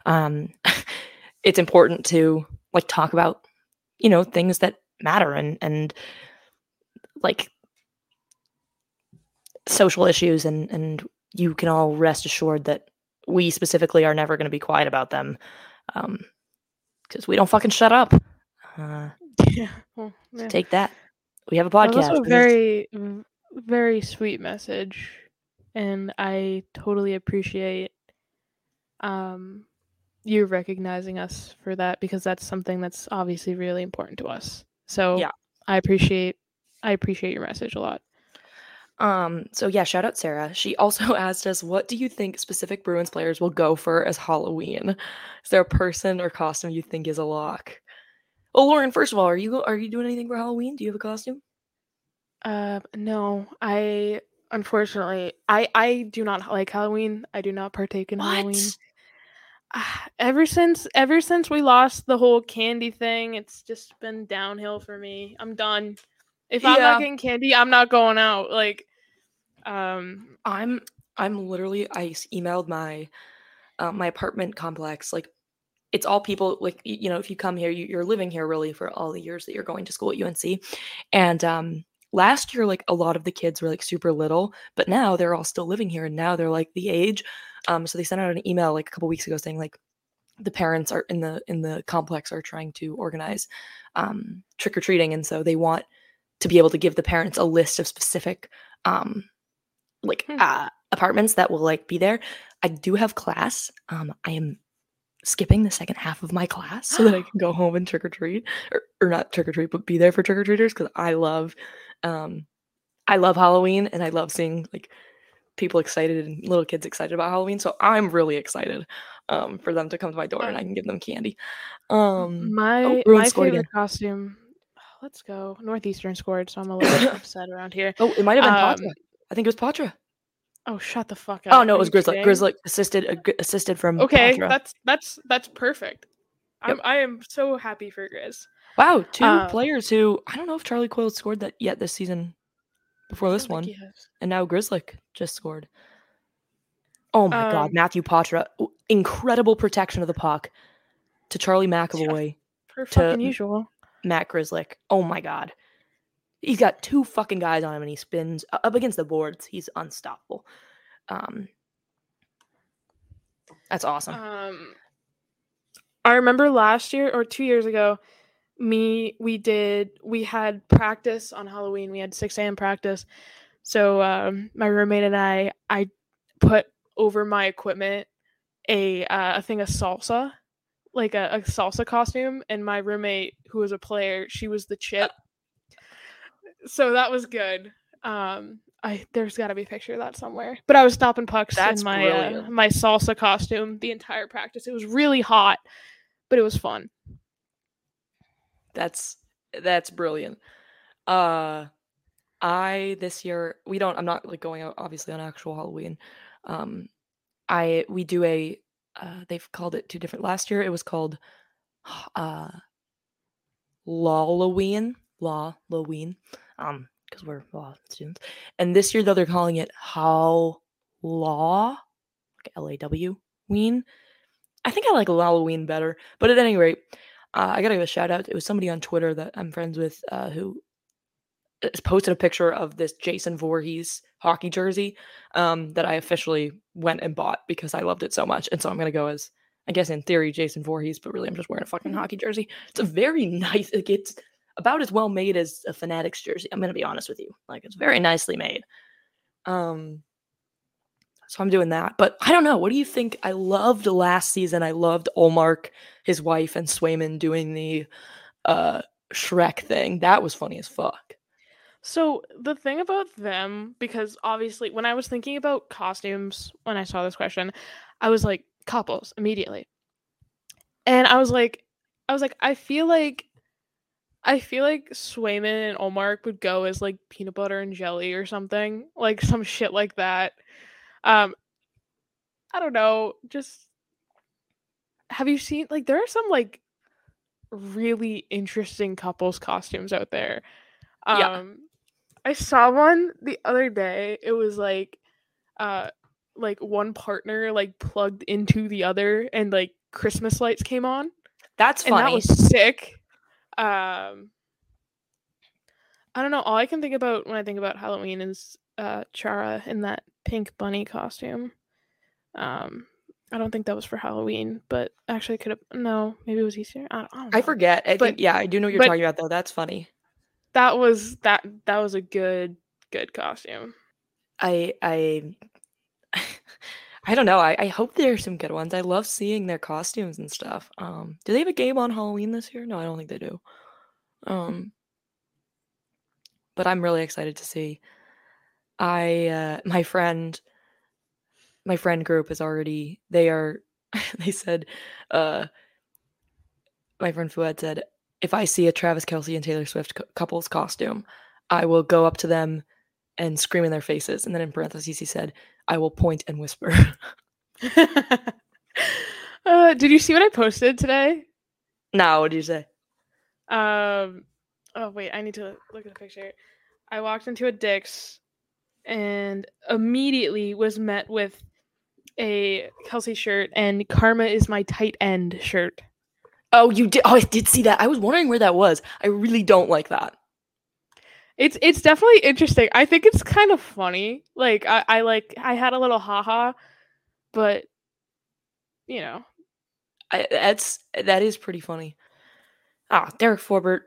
Um *laughs* it's important to like talk about, you know, things that matter and and like social issues and and you can all rest assured that we specifically are never going to be quiet about them um because we don't fucking shut up uh Yeah. Yeah. take that we have a podcast. That was a very, very sweet message, and I totally appreciate um you recognizing us for that because that's something that's obviously really important to us. So Yeah. I appreciate I appreciate your message a lot. um so yeah shout out sarah she also *laughs* asked us what do you think specific bruins players will go for as halloween is there a person or costume you think is a lock oh lauren first of all are you are you doing anything for halloween do you have a costume Uh, no, I unfortunately I I do not like Halloween. I do not partake in Halloween. Ah, ever since ever since we lost the whole candy thing, it's just been downhill for me. I'm done. If I'm not getting candy, I'm not going out. Like, um, I'm I'm literally I emailed my uh, my apartment complex like it's all people like you know if you come here you, you're living here really for all the years that you're going to school at UNC and um last year like a lot of the kids were like super little but now they're all still living here and now they're like the age. Um so they sent out an email like a couple weeks ago saying like the parents are in the in the complex are trying to organize um trick or treating and so they want to be able to give the parents a list of specific um like Hmm. uh apartments that will like be there. I do have class. Um i am skipping the second half of my class so that i *gasps* can go home and trick or treat or, or not trick or treat but be there for trick or treaters because i love um i love halloween and i love seeing like people excited and little kids excited about halloween so i'm really excited um for them to come to my door and i can give them candy um my Bruins my favorite again. costume. Let's go. Northeastern scored, so I'm a *laughs* little upset around here. oh it might have been Um, Poitras i think it was Poitras Oh, shut the fuck up. oh no it was grizzly grizzly assisted uh, assisted from Okay, Poitras. that's that's that's perfect. Yep. I'm I am so happy for Grizz. Wow, two Um, players who I don't know if Charlie Coyle scored that yet this season before this one, think he has. and now Grzelcyk just scored. Oh my God, Um, Matthew Poitras, incredible protection of the puck to Charlie McAvoy, Per to- usual. Matt Grzelcyk. Oh my God, he's got two fucking guys on him, and he spins up against the boards. He's unstoppable. Um, that's awesome. Um, I remember last year or two years ago, me we did we had practice on Halloween. We had six a.m. practice, so um, my roommate and I I put over my equipment a uh, a thing of salsa, like a, a salsa costume, and my roommate who was a player, she was the chip. So that was good. Um, I there's got to be a picture of that somewhere. But I was stopping pucks That's in my uh, my salsa costume the entire practice. It was really hot, but it was fun. That's that's brilliant. Uh I this year we don't I'm not like going out obviously on actual Halloween. Um I we do a uh they've called it two different last year it was called uh Lawloween, Law Loween. Um because we're law students. And this year though they're calling it How Law like L A W Ween. I think I like Halloween better. But at any rate, uh, I gotta give a shout out. It was somebody on Twitter that I'm friends with uh, who posted a picture of this Jason Voorhees hockey jersey um, that I officially went and bought because I loved it so much. And so I'm gonna go as I guess in theory Jason Voorhees, but really I'm just wearing a fucking hockey jersey. It's a very *laughs* nice. Like it's about as well made as a Fanatics jersey. I'm gonna be honest with you. Like it's very nicely made. Um, so I'm doing that. But I don't know. What do you think? I loved last season. I loved Ullmark, his wife, and Swayman doing the uh Shrek thing. That was funny as fuck. So the thing about them, because obviously when I was thinking about costumes when I saw this question, I was like couples immediately. And I was like, I was like, I feel like I feel like Swayman and Ullmark would go as like peanut butter and jelly or something. Like some shit like that. Um, I don't know. Just have you seen like there are some like really interesting couples costumes out there. Um, yeah. I saw one the other day. It was like, uh, like one partner like plugged into the other, and like Christmas lights came on. That's funny. And that was sick. Um, I don't know. All I can think about when I think about Halloween is uh Chara in that pink bunny costume. Um, I don't think that was for Halloween, but actually, could have. No, maybe it was Easter. I, I, I forget. I but, think yeah, I do know what you're talking about though. That's funny. That was that. That was a good good costume. I I I don't know. I, I hope there's some good ones. I love seeing their costumes and stuff. Um, do they have a game on Halloween this year? No, I don't think they do. Um, but I'm really excited to see. I uh, my friend my friend group is already they are *laughs* they said uh my friend Fuad said if I see a Travis Kelce and Taylor Swift couple's costume, I will go up to them and scream in their faces. And then in parentheses he said, I will point and whisper. *laughs* uh, did you see what I posted today? No, what did you say? Um oh wait, I need to look at the picture. I walked into a Dick's and immediately was met with a Kelce shirt and Karma is my tight end shirt. Oh, you did. Oh, I did see that. I was wondering where that was. I really don't like that. It's it's definitely interesting. I think it's kind of funny. Like I, I like I had a little haha, but you know, I, that's that is pretty funny. Ah, Derek Forbort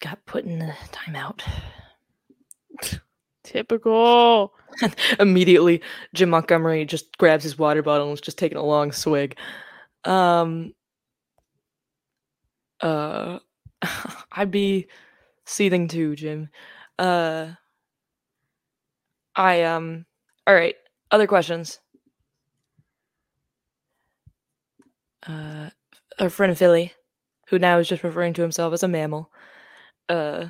got put in the timeout. Typical. *laughs* Immediately, Jim Montgomery just grabs his water bottle and is just taking a long swig. Um, uh, *laughs* I'd be seething too, Jim. Uh, I um. All right. Other questions. Uh, our friend Philly, who now is just referring to himself as a mammal, uh,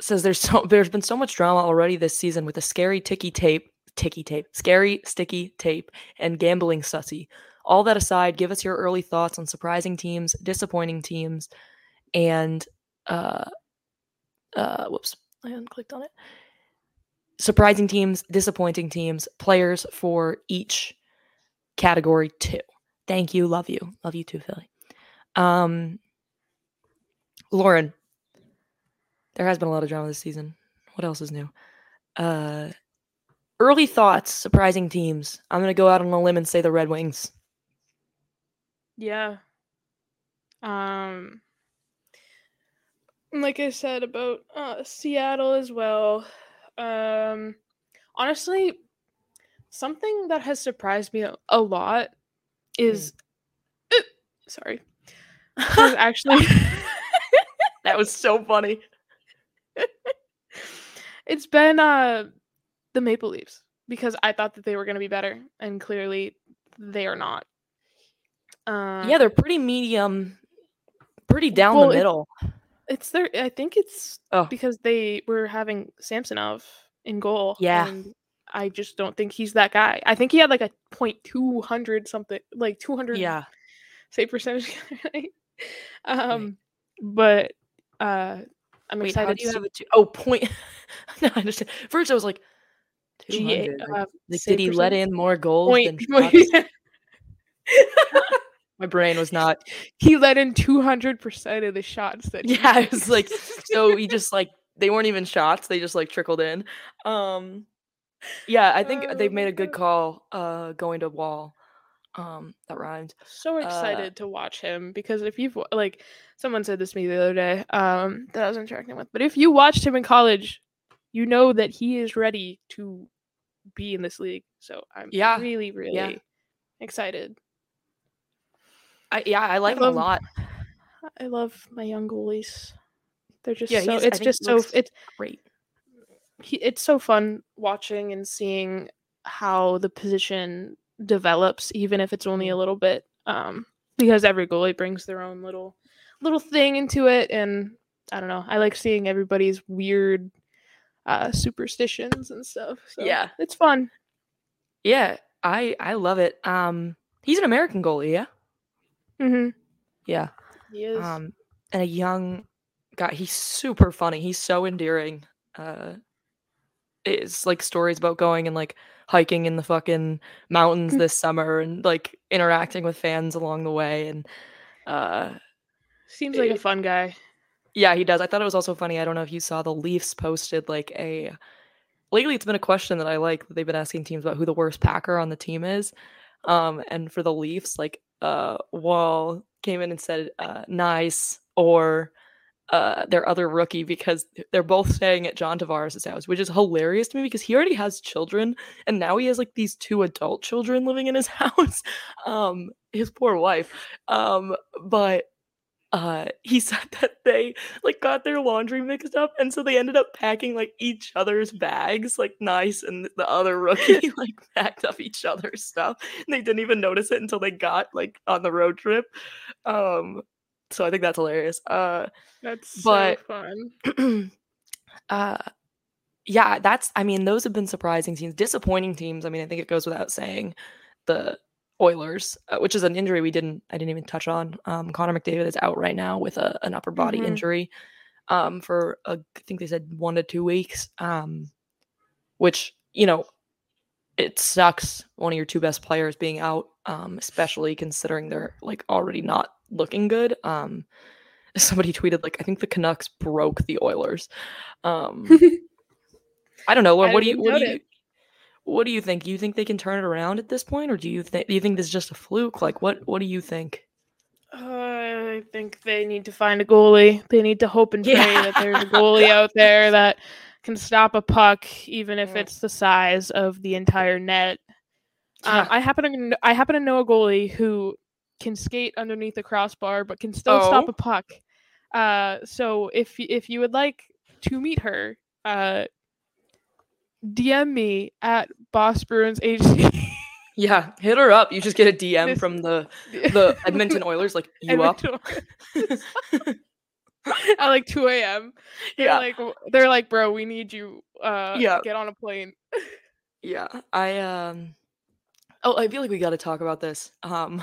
says there's so there's been so much drama already this season with the scary ticky tape, ticky tape, scary sticky tape, and gambling sussy. All that aside, give us your early thoughts on surprising teams, disappointing teams, and uh, uh, whoops, I unclicked on it. Surprising teams, disappointing teams, players for each category too. Thank you, love you, love you too, Philly. Um, Lauren, there has been a lot of drama this season. What else is new? Uh, early thoughts, surprising teams. I'm gonna go out on a limb and say the Red Wings. Yeah. Um. Like I said about uh, Seattle as well. Um, honestly, something that has surprised me a, a lot is, mm. uh, sorry, is *laughs* actually *laughs* that was so funny. it's been uh the Maple Leafs because I thought that they were going to be better, and clearly they are not. Yeah, they're pretty medium, pretty down well, the middle. It, It's their. I think it's Oh. because they were having Samsonov in goal. Yeah. and I just don't think he's that guy. I think he had like a point two hundred something, like two hundred Yeah. save percentage. *laughs* um, but uh, I'm Wait, how excited. do you to have? To, oh, point. *laughs* no, I understand. First, I was like, G- 200. Like, uh, like, save did he let percentage? in more goals than *laughs* shots? My brain was not. *laughs* he let in two hundred percent of the shots that. he Yeah, I was like, so he *laughs* just like they weren't even shots; they just like trickled in. Um, yeah, I think they've Oh made a good call. Uh, going to Woll. Um, that rhymed. so excited to watch him because if you've like someone said this to me the other day um that I was interacting with, but if you watched him in college, you know that he is ready to be in this league. So I'm Yeah, really really excited. I yeah, I like him love- a lot. I love my young goalies. They're just Yeah, so it's just so it's Great. he, it's so fun watching and seeing how the position develops even if it's only a little bit um because every goalie brings their own little little thing into it and i don't know i like seeing everybody's weird uh superstitions and stuff so Yeah. it's fun Yeah, I I love it. Um, he's an American goalie. Yeah. Mm-hmm. Yeah. he is um and a young guy he's super funny he's so endearing uh it's like stories about going and like hiking in the fucking mountains Mm. this summer and like interacting with fans along the way and uh seems like a fun guy yeah he does i thought it was also funny i don't know if you saw the leafs posted like a lately it's been a question that i like that they've been asking teams about who the worst packer on the team is um and for the leafs like uh Woll came in and said uh Knies or uh their other rookie because they're both staying at John Tavares' house, which is hilarious to me because he already has children and now he has like these two adult children living in his *laughs* house. Um his poor wife. Um but uh he *laughs* said that they like got their laundry mixed up and so they ended up packing like each other's bags like Knies and the other *laughs* rookie *laughs* like packed up each other's stuff and they didn't even notice it until they got like on the road trip um so i think that's hilarious uh that's But- so fun. *clears throat* uh yeah that's i mean those have been surprising teams disappointing teams i mean i think it goes without saying the oilers uh, which is an injury we didn't i didn't even touch on um connor mcdavid is out right now with a, an upper body Mhm. injury um for a, i think they said one to two weeks um which you know it sucks one of your two best players being out um especially considering they're like already not looking good um *laughs* somebody tweeted like i think the canucks broke the oilers um *laughs* i don't know what, do you what do you. What do you think you think they can turn it around at this point or do you think do you think this is just a fluke like what what do you think I think they need to find a goalie. They need to hope and *laughs* pray Yeah. that there's a goalie out there *laughs* that can stop a puck, even if Yeah. it's the size of the entire net. Um, Yeah. I happen to I happen to know a goalie who can skate underneath the crossbar, but can still stop Oh. a puck. Uh, so if if you would like to meet her, uh, DM me at Boss Bruins HC. yeah hit her up you just get a dm This- from the *laughs* the edmonton oilers like you up Edmonton Oilers. *laughs* at like 2 a.m. Yeah like, they're like, bro, we need you. Uh, Yeah. get on a plane. Yeah, I um Oh, I feel like we got to talk about this. Um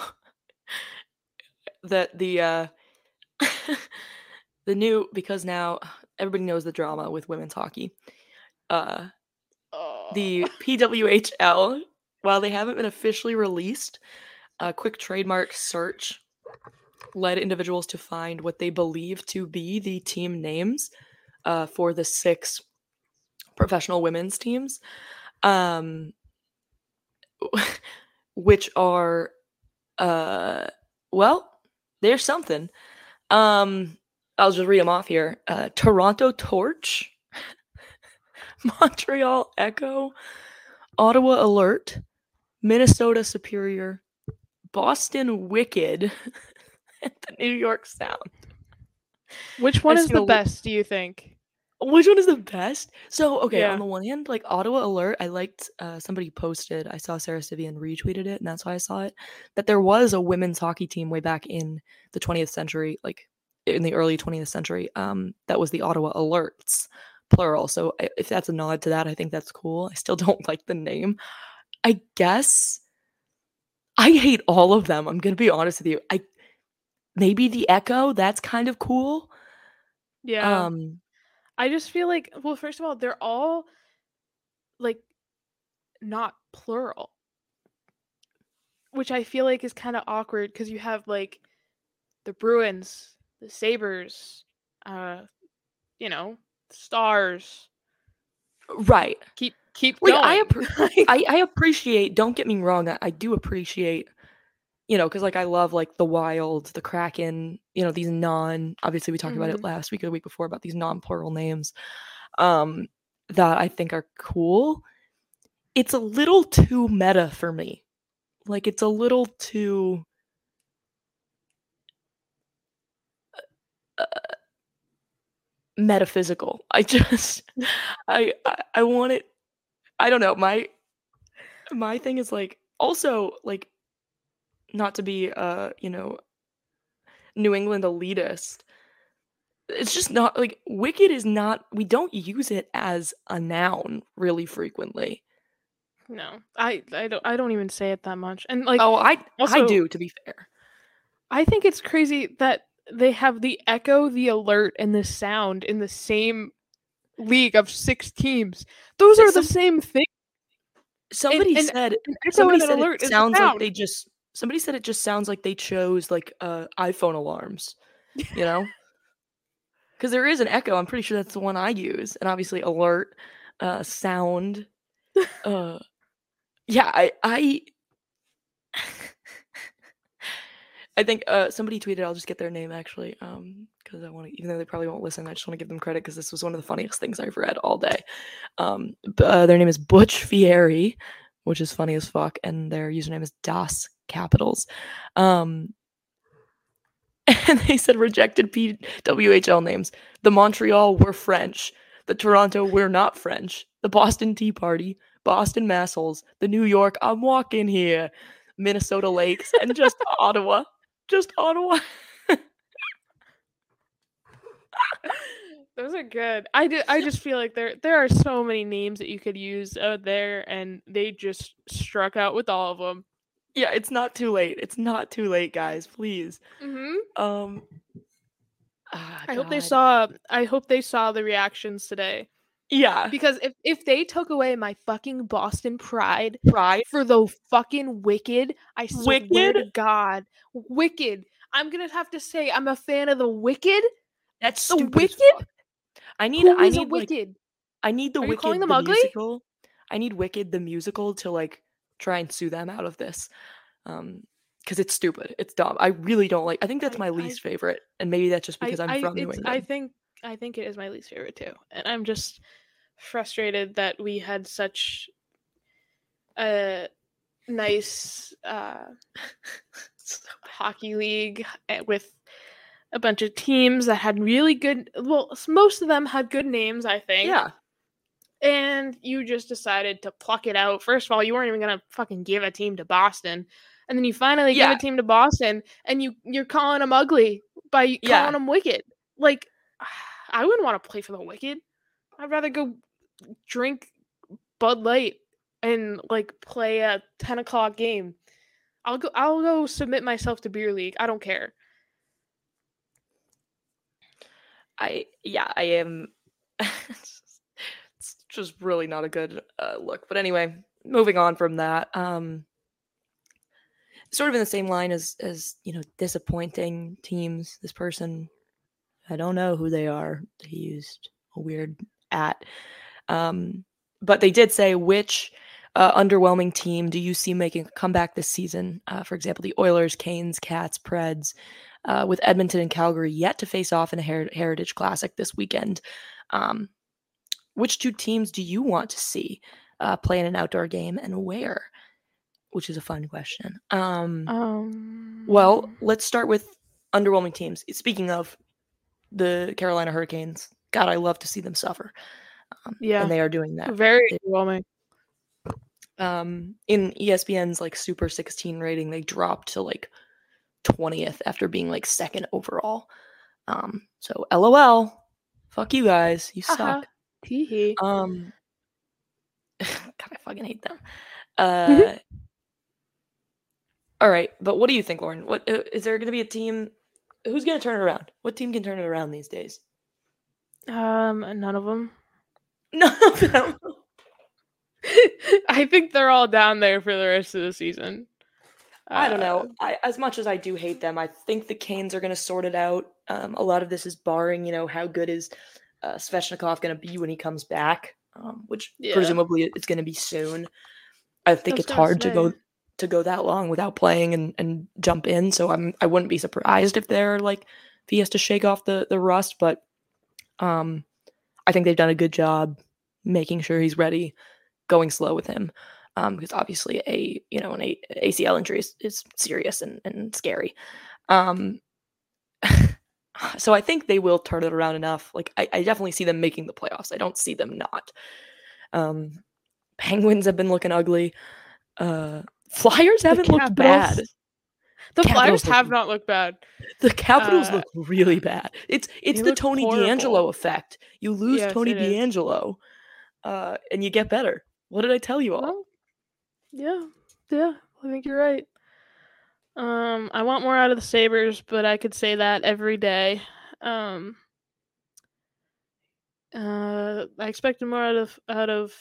*laughs* that the uh the new because now everybody knows the drama with women's hockey. Uh the PWHL while they haven't been officially released, a quick trademark search led individuals to find what they believe to be the team names uh, for the six professional women's teams, um, *laughs* which are, uh, well, there's something. Um, I'll just read them off here. Uh, Toronto Torch, *laughs* Montreal Echo, Ottawa Alert, Minnesota Superior, Boston Wicked, *laughs* and the New York Sound. Which one is the best? Do you think? Which one is the best? So, okay, Yeah. on the one hand, like Ottawa Alert, I liked uh, somebody posted, I saw Sara Civian retweeted it, and that's why I saw it, that there was a women's hockey team way back in the 20th century, like in the early 20th century. Um, that was the Ottawa Alerts, plural. So if that's a nod to that, I think that's cool. I still *laughs* don't like the name. I guess I hate all of them. I'm gonna be honest with you. I maybe the Echo. That's kind of cool. Yeah. Um, I just feel like well, first of all, they're all like not plural. Which I feel like is kind of awkward because you have like the Bruins, the Sabres, uh, you know, stars. right. Keep keep Like, going. I appre- *laughs* I, I appreciate don't get me wrong I, I do appreciate you know because like i love like the wild the kraken you know these non obviously we talked about it Mhm. last week or the week before about these non-plural names um that i think are cool it's a little too meta for me like it's a little too uh, metaphysical. *laughs* I just I, I i want it i don't know my my thing is like also like not to be uh you know new england elitist it's just not like wicked is not we don't use it as a noun really frequently. No, I I don't I don't even say it that much. And like oh i i do to be fair. I think it's crazy that they have the echo, the alert, and the sound in the same league of six teams. Those are the same thing. somebody and said An echo somebody said it sounds like they just somebody said it just sounds like they chose like uh iphone alarms you know *laughs* because there is an echo i'm pretty sure that's the one i use and obviously alert uh sound *laughs* uh yeah i i i think uh somebody tweeted i'll just get their name actually um because i want to even though they probably won't listen i just want to give them credit because this was one of the funniest things i've read all day. Um uh, their name is butch fieri which is funny as fuck and their username is das capitals. Um *laughs* and they said rejected pwhl names. The montreal were french. The toronto we're not french. The boston tea party boston massholes the new york i'm walking here minnesota lakes and just *laughs* ottawa just ottawa Those are good. I do, I just feel like there there are so many names that you could use out there, and they just struck out with all of them. yeah it's not too late it's not too late guys please Mm-hmm. um ah, I hope they saw. I hope they saw the reactions today yeah because if if they took away my fucking Boston pride pride for the fucking wicked, I swear to God, wicked. I'm gonna have to say I'm a fan of the wicked. that's The Wicked? i need Who i need like wicked? I need the Are you Wicked calling them the ugly? musical. I need Wicked the musical to like try and sue them out of this. Um because it's stupid. It's dumb. I really don't like I think that's my I- least favorite. And maybe that's just because I, I'm I, from New England. I think I think it is my least favorite too, and I'm just frustrated that we had such a nice uh, *laughs* hockey league eh, with a bunch of teams that had really good. Well, most of them had good names, I think. yeah. And you just decided to pluck it out. First of all, you weren't even gonna fucking give a team to Boston, and then you finally Yeah. give a team to Boston, and you you're calling them ugly by calling Yeah. them wicked. Like, *sighs* I wouldn't want to play for the wicked. I'd rather go drink Bud Light and like play a ten o'clock game. I'll go. I'll go submit myself to beer league. I don't care. I yeah, I am *laughs* it's just really not a good uh, look. But anyway, moving on from that. Um sort of in the same line as as, you know, disappointing teams. This person I don't know who they are. He used a weird at. Um but they did say which uh, underwhelming team do you see making a comeback this season? Uh, for example, the Oilers, Canes, Cats, Preds, uh, with Edmonton and Calgary yet to face off in a Her- Heritage Classic this weekend. Um, which two teams do you want to see uh, play in an outdoor game and where? Which is a fun question. Um, Um. well, let's start with underwhelming teams. Speaking of the Carolina Hurricanes, God, I love to see them suffer. Um, Yeah. and they are doing that. very They- overwhelming. um in ESPN's like Super 16 rating, they dropped to like 20th after being like second overall. Um, so LOL, fuck you guys, you Haha. suck. Tee Um, *laughs* God, I fucking hate them. Uh, all right, but what do you think, Lauren? What uh, there going to be a team? Who's going to turn it around? What team can turn it around these days? Um, none of them. No, *laughs* no. *laughs* I think they're all down there for the rest of the season. I don't Uh, know. I, as much as I do hate them, I think the Canes are going to sort it out. Um, a lot of this is barring, you know, how good is uh, Svechnikov going to be when he comes back, um, which Yeah. presumably it's going to be soon. I think I it's hard to go to go that long without playing and, and jump in. So I'm I wouldn't be surprised if they're like if he has to shake off the the rust, but um, I think they've done a good job making sure he's ready, going slow with him um, because obviously a you know an a- ACL injury is, is serious and, and scary. Um, *laughs* so I think they will turn it around enough. Like I, I definitely see them making the playoffs. I don't see them not. Um, Penguins have been looking ugly. Uh, Flyers haven't looked bad. The Capitals Flyers have look- not looked bad. The Capitals Uh, look really bad. It's it's the Tony horrible. DeAngelo effect. You lose Yes, Tony. DeAngelo, uh, and you get better. What did I tell you all? Well, yeah, yeah, I think you're right. Um, I want more out of the Sabres, but I could say that every day. Um, uh, I expected more out of out of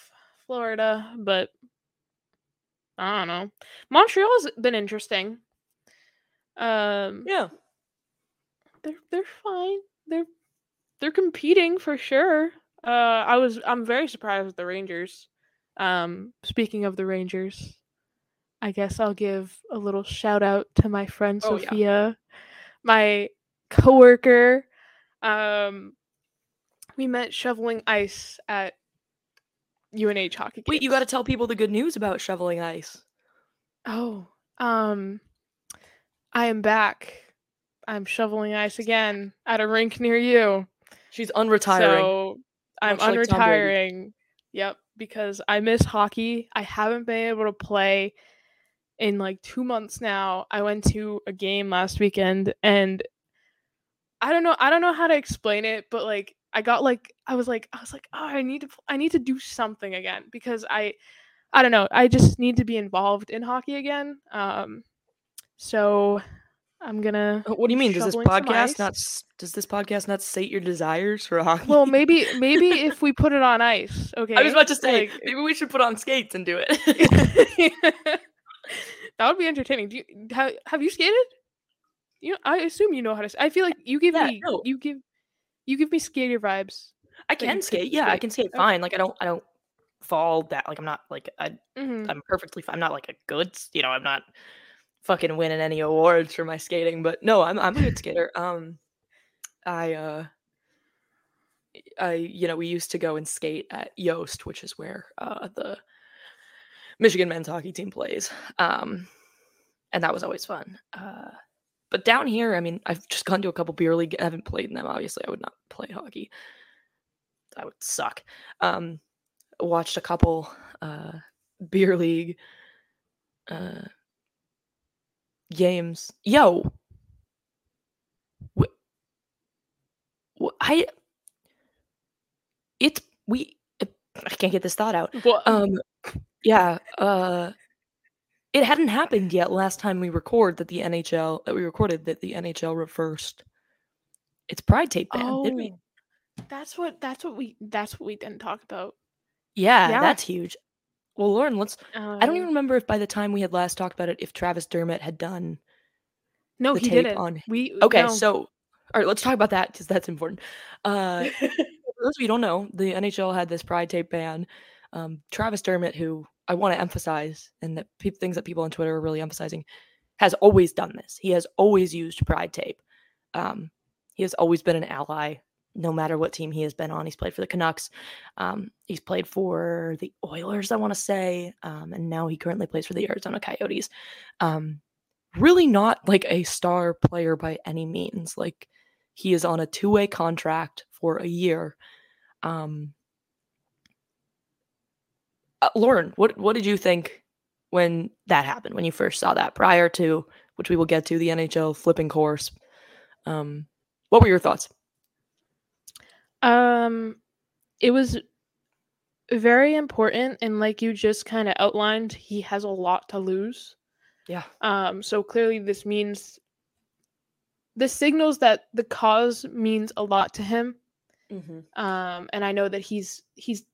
Florida, but I don't know. Montreal's been interesting. Um, yeah, they're they're fine. They're they're competing for sure. Uh, I was I'm very surprised with the Rangers. Um, speaking of the Rangers, I guess I'll give a little shout out to my friend Oh, yeah. Sophia, my coworker. Um, we met shoveling ice at UNH hockey. wait, you got to tell people the good news about shoveling ice. Oh, um, I am back. I'm shoveling ice again at a rink near you. She's unretiring. So I'm much like unretiring. Yep, because I miss hockey. I haven't been able to play in like two months now. I went to a game last weekend and I don't know. I don't know how to explain it, but like I got like I was like I was like oh I need to I need to do something again because I I don't know. I just need to be involved in hockey again. Um, so I'm gonna Uh, What do you mean? Does this podcast not does this podcast not state your desires for hockey? Well, maybe *laughs* maybe if we put it on ice, okay. I was about to say Like- maybe we should put on skates and do it. *laughs* that would be entertaining. Do you have, have you skated? You know, I assume you know how to. I feel like you give Yeah, me no. you give you give me skater vibes. I can could skate. Yeah, I can skate Okay. fine. Like I don't I don't fall that like I'm not like I hmm I'm perfectly fine. I'm not like a good, you know, I'm not fucking winning any awards for my skating, but no, I'm I'm a good skater. *laughs* Um I uh I you know, we used to go and skate at Yost, which is where uh the Michigan men's hockey team plays. Um and that was always fun. Uh but down here, I mean, I've just gone to a couple beer league. I haven't played in them. Obviously, I would not play hockey. That would suck. Um, watched a couple uh, beer league uh, games. Yo, I it's we. I can't get this thought out. What? Um, yeah. Uh, it hadn't happened yet last time we record that the NHL that we recorded that the NHL reversed its pride tape ban. Did we? Oh, that's what that's what we that's what we didn't talk about. Yeah, Yeah. that's huge. Well, Lauren, let's. I don't even Um, remember if by the time we had last talked about it, if Travis Dermott had done. No, he tape didn't. on- We Okay, no. so all right, let's talk about that because that's important. Uh, *laughs* for those of you don't know, the NHL had this pride tape ban. Um, Travis Dermott, who I want to emphasize, and that peop things that people on Twitter are really emphasizing, has always done this. He has always used pride tape. Um, he has always been an ally, no matter what team he has been on. He's played for the Canucks. Um, he's played for the Oilers, I want to say, um, and now he currently plays for the Arizona Coyotes. Um, really not like a star player by any means. Like he is on a two-way contract for a year. Um, uh, Lauren, what what did you think when that happened? When you first saw that, prior to which we will get to the NHL flipping course. Um, what were your thoughts? Um, it was very important, and like you just kind of outlined, he has a lot to lose. Yeah. Um, so clearly, this means this signals that the cause means a lot to him. Mm-hmm. Um, and I know that he's he's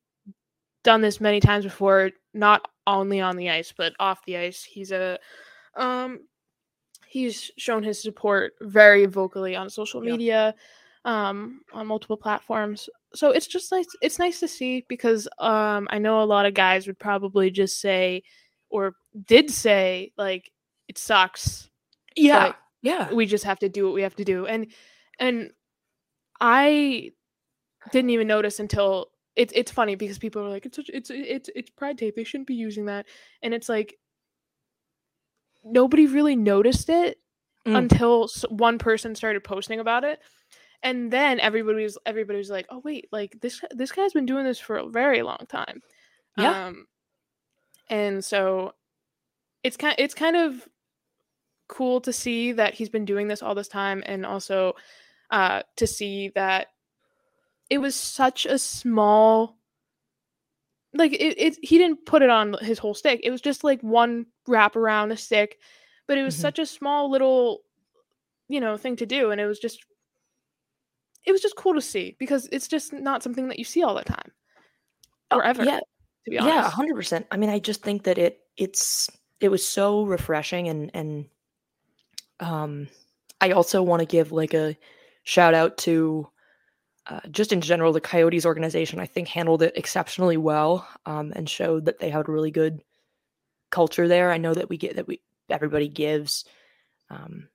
done this many times before, not only on the ice but off the ice. He's a um, he's shown his support very vocally on social Yeah. Um, on multiple platforms. So it's just nice. It's nice to see because um, I know a lot of guys would probably just say, or did say, like it sucks. Yeah. Yeah. we just have to do what we have to do and and i didn't even notice until it's it's funny because people are like it's such, it's it's it's pride tape they shouldn't be using that and it's like nobody really noticed it Mm. until one person started posting about it and then everybody was everybody was like oh wait like this this guy's been doing this for a very long time Yeah. um and so it's kind it's kind of cool to see that he's been doing this all this time and also uh to see that it was such a small like it, it he didn't put it on his whole stick it was just like one wrap around a stick but it was Mhm. such a small little you know thing to do and it was just it was just cool to see because it's just not something that you see all the time Oh, or ever Yeah. to be Yeah, honest hundred percent. I mean, I just think that it it's it was so refreshing and and um I also want to give like a shout out to uh, just in general the Coyotes organization. I think handled it exceptionally well um, and showed that they had a really good culture there. I know that we get that we everybody gives um,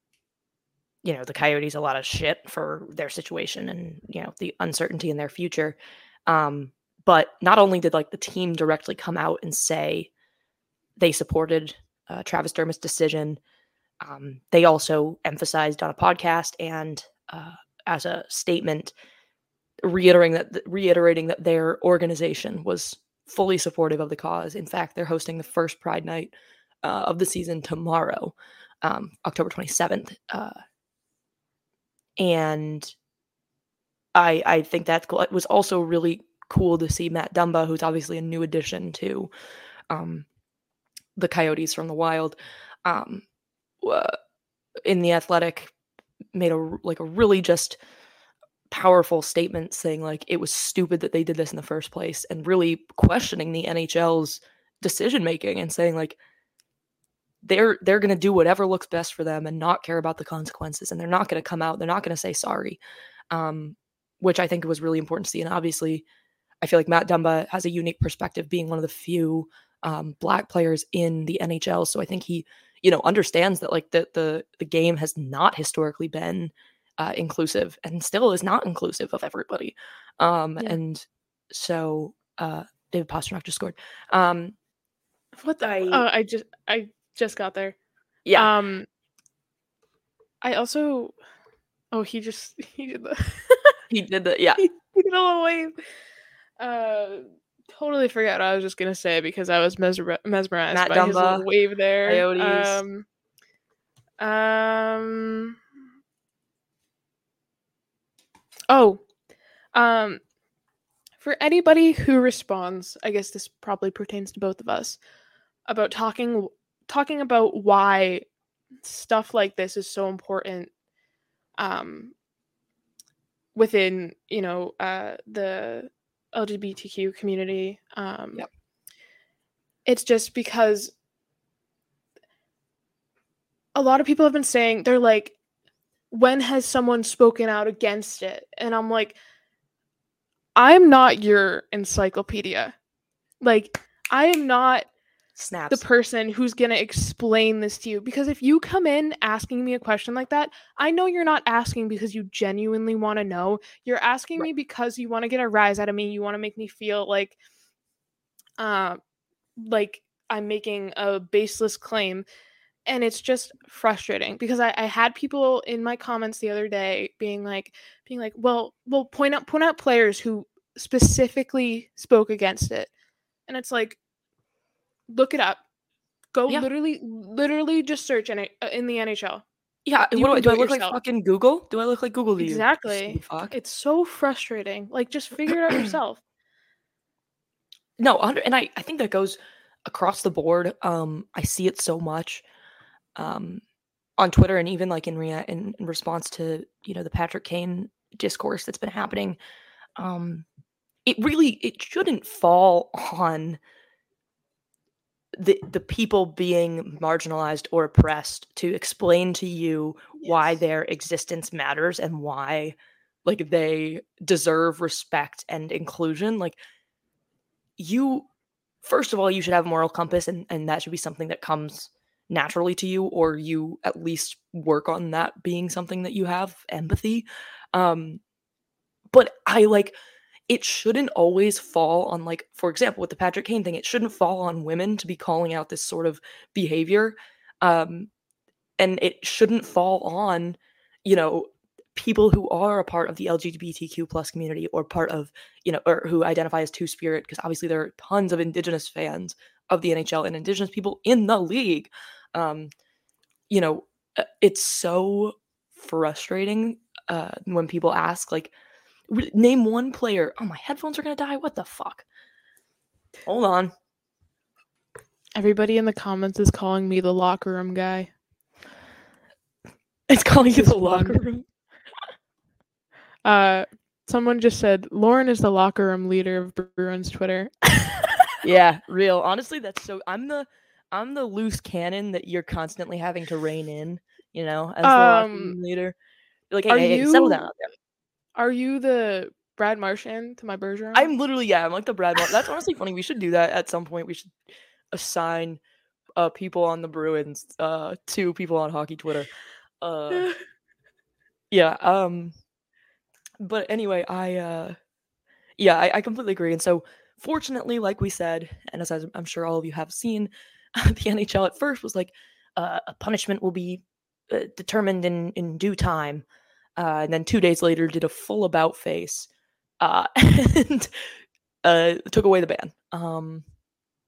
you know the Coyotes a lot of shit for their situation and you know the uncertainty in their future. Um, but not only did like the team directly come out and say they supported uh, Travis Dermott's decision, um, they also emphasized on a podcast and uh, as a statement, reiterating that reiterating that their organization was fully supportive of the cause. In fact, they're hosting the first Pride Night uh, of the season tomorrow, um, October twenty seventh, uh, and I I think that's cool. It was also really cool to see Matt Dumba, who's obviously a new addition to um, the Coyotes from the Wild, um, in the Athletic, made a like a really just powerful statement saying like it was stupid that they did this in the first place, and really questioning the NHL's decision making and saying like they're they're going to do whatever looks best for them and not care about the consequences and they're not going to come out they're not going to say sorry um, which i think was really important to see and obviously i feel like matt dumba has a unique perspective being one of the few um, black players in the nhl so i think he you know understands that like the the, the game has not historically been uh, inclusive and still is not inclusive of everybody um, Yeah. and so uh, david pastrnak just scored um, what the I- oh i just i just got there yeah Um, I also, oh, he just *laughs* he did the he did the yeah *laughs* he did a little wave. Uh, totally forgot what I was just gonna say because I was mesmer- mesmerized Matt by his little wave there. Coyotes. Um, um, oh, um, for anybody who responds, I guess this probably pertains to both of us about talking talking about why stuff like this is so important um within you know uh the lgbtq community um Yep. it's just because a lot of people have been saying they're like when has someone spoken out against it and i'm like i'm not your encyclopedia like i am not snaps. the person who's going to explain this to you because if you come in asking me a question like that i know you're not asking because you genuinely want to know. You're asking Right. me because you want to get a rise out of me you want to make me feel like uh like i'm making a baseless claim. And it's just frustrating because I, I had people in my comments the other day being like being like well well point out point out players who specifically spoke against it. And it's like look it up go Yeah. literally literally just search in, it, uh, in the nhl Yeah, You what do I do? I look like fucking Google? Do I look like Google to you? Exactly. It's so frustrating. Like just figure it out *clears throat* yourself. No, and I I think that goes across the board. Um, I see it so much, um, on Twitter and even like in rea- in, in response to you know the Patrick Kane discourse that's been happening. Um, it really it shouldn't fall *laughs* on the the people being marginalized or oppressed to explain to you why their existence matters and why like they deserve respect and inclusion like you first of all you should have a moral compass and and that should be something that comes naturally to you or you at least work on that being something that you have empathy um but i like it shouldn't always fall on like for example with the patrick kane thing it shouldn't fall on women to be calling out this sort of behavior um and it shouldn't fall on you know people who are a part of the lgbtq plus community or part of you know or who identify as two spirit because obviously there are tons of indigenous fans of the nhl and indigenous people in the league um you know uh, it's so frustrating uh when people ask like name one player. Oh my headphones are gonna die. What the fuck? Hold on. Everybody in the comments is calling me the locker room guy. *laughs* it's calling you the locker room. *laughs* Uh someone just said Lauren is the locker room leader of Bruins Twitter. *laughs* yeah real. Honestly that's so i'm the i'm the loose cannon that you're constantly having to rein in you know as the locker Um, room leader. You're like hey, hey, hey, settle down out there Are you the Brad Marchand to my Bergeron? i'm literally yeah i'm like the brad Mar- that's honestly funny we should do that at some point we should assign uh people on the bruins uh to people on hockey twitter uh *laughs* yeah um but anyway i uh yeah I, I completely agree and so fortunately like we said and as i'm sure all of you have seen *laughs* the nhl at first was like uh, a punishment will be uh, determined in in due time uh, and then two days later did a full about face uh, *laughs* and uh, took away the ban um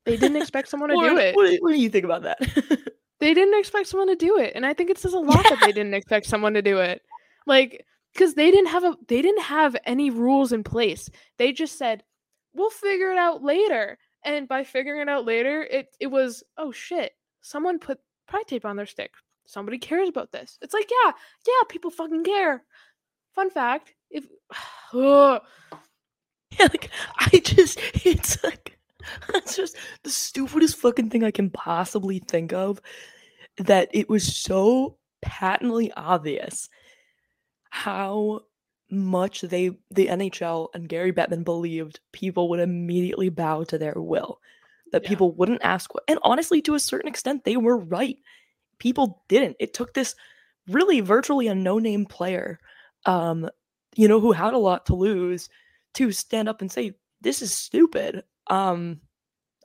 they didn't expect someone to *laughs* Lauren, do it. What, do- what do you think about that They didn't expect someone to do it. And I think it says a lot that they *laughs* didn't expect someone to do it. Like because they didn't have a they didn't have any rules in place. They just said, "We'll figure it out later." And by figuring it out later, it it was, "Oh shit, someone put pride tape on their stick. Somebody cares about this." It's like, "Yeah, yeah, people fucking care." Fun fact, if *sighs* Ugh. *laughs* Yeah, like I just it's like *laughs* that's just the stupidest fucking thing I can possibly think of. That it was so patently obvious how much they the NHL and Gary Bettman believed people would immediately bow to their will. That Yeah. people wouldn't ask and honestly to a certain extent they were right. People didn't. It took this really virtually a no-name player um you know who had a lot to lose to stand up and say this is stupid um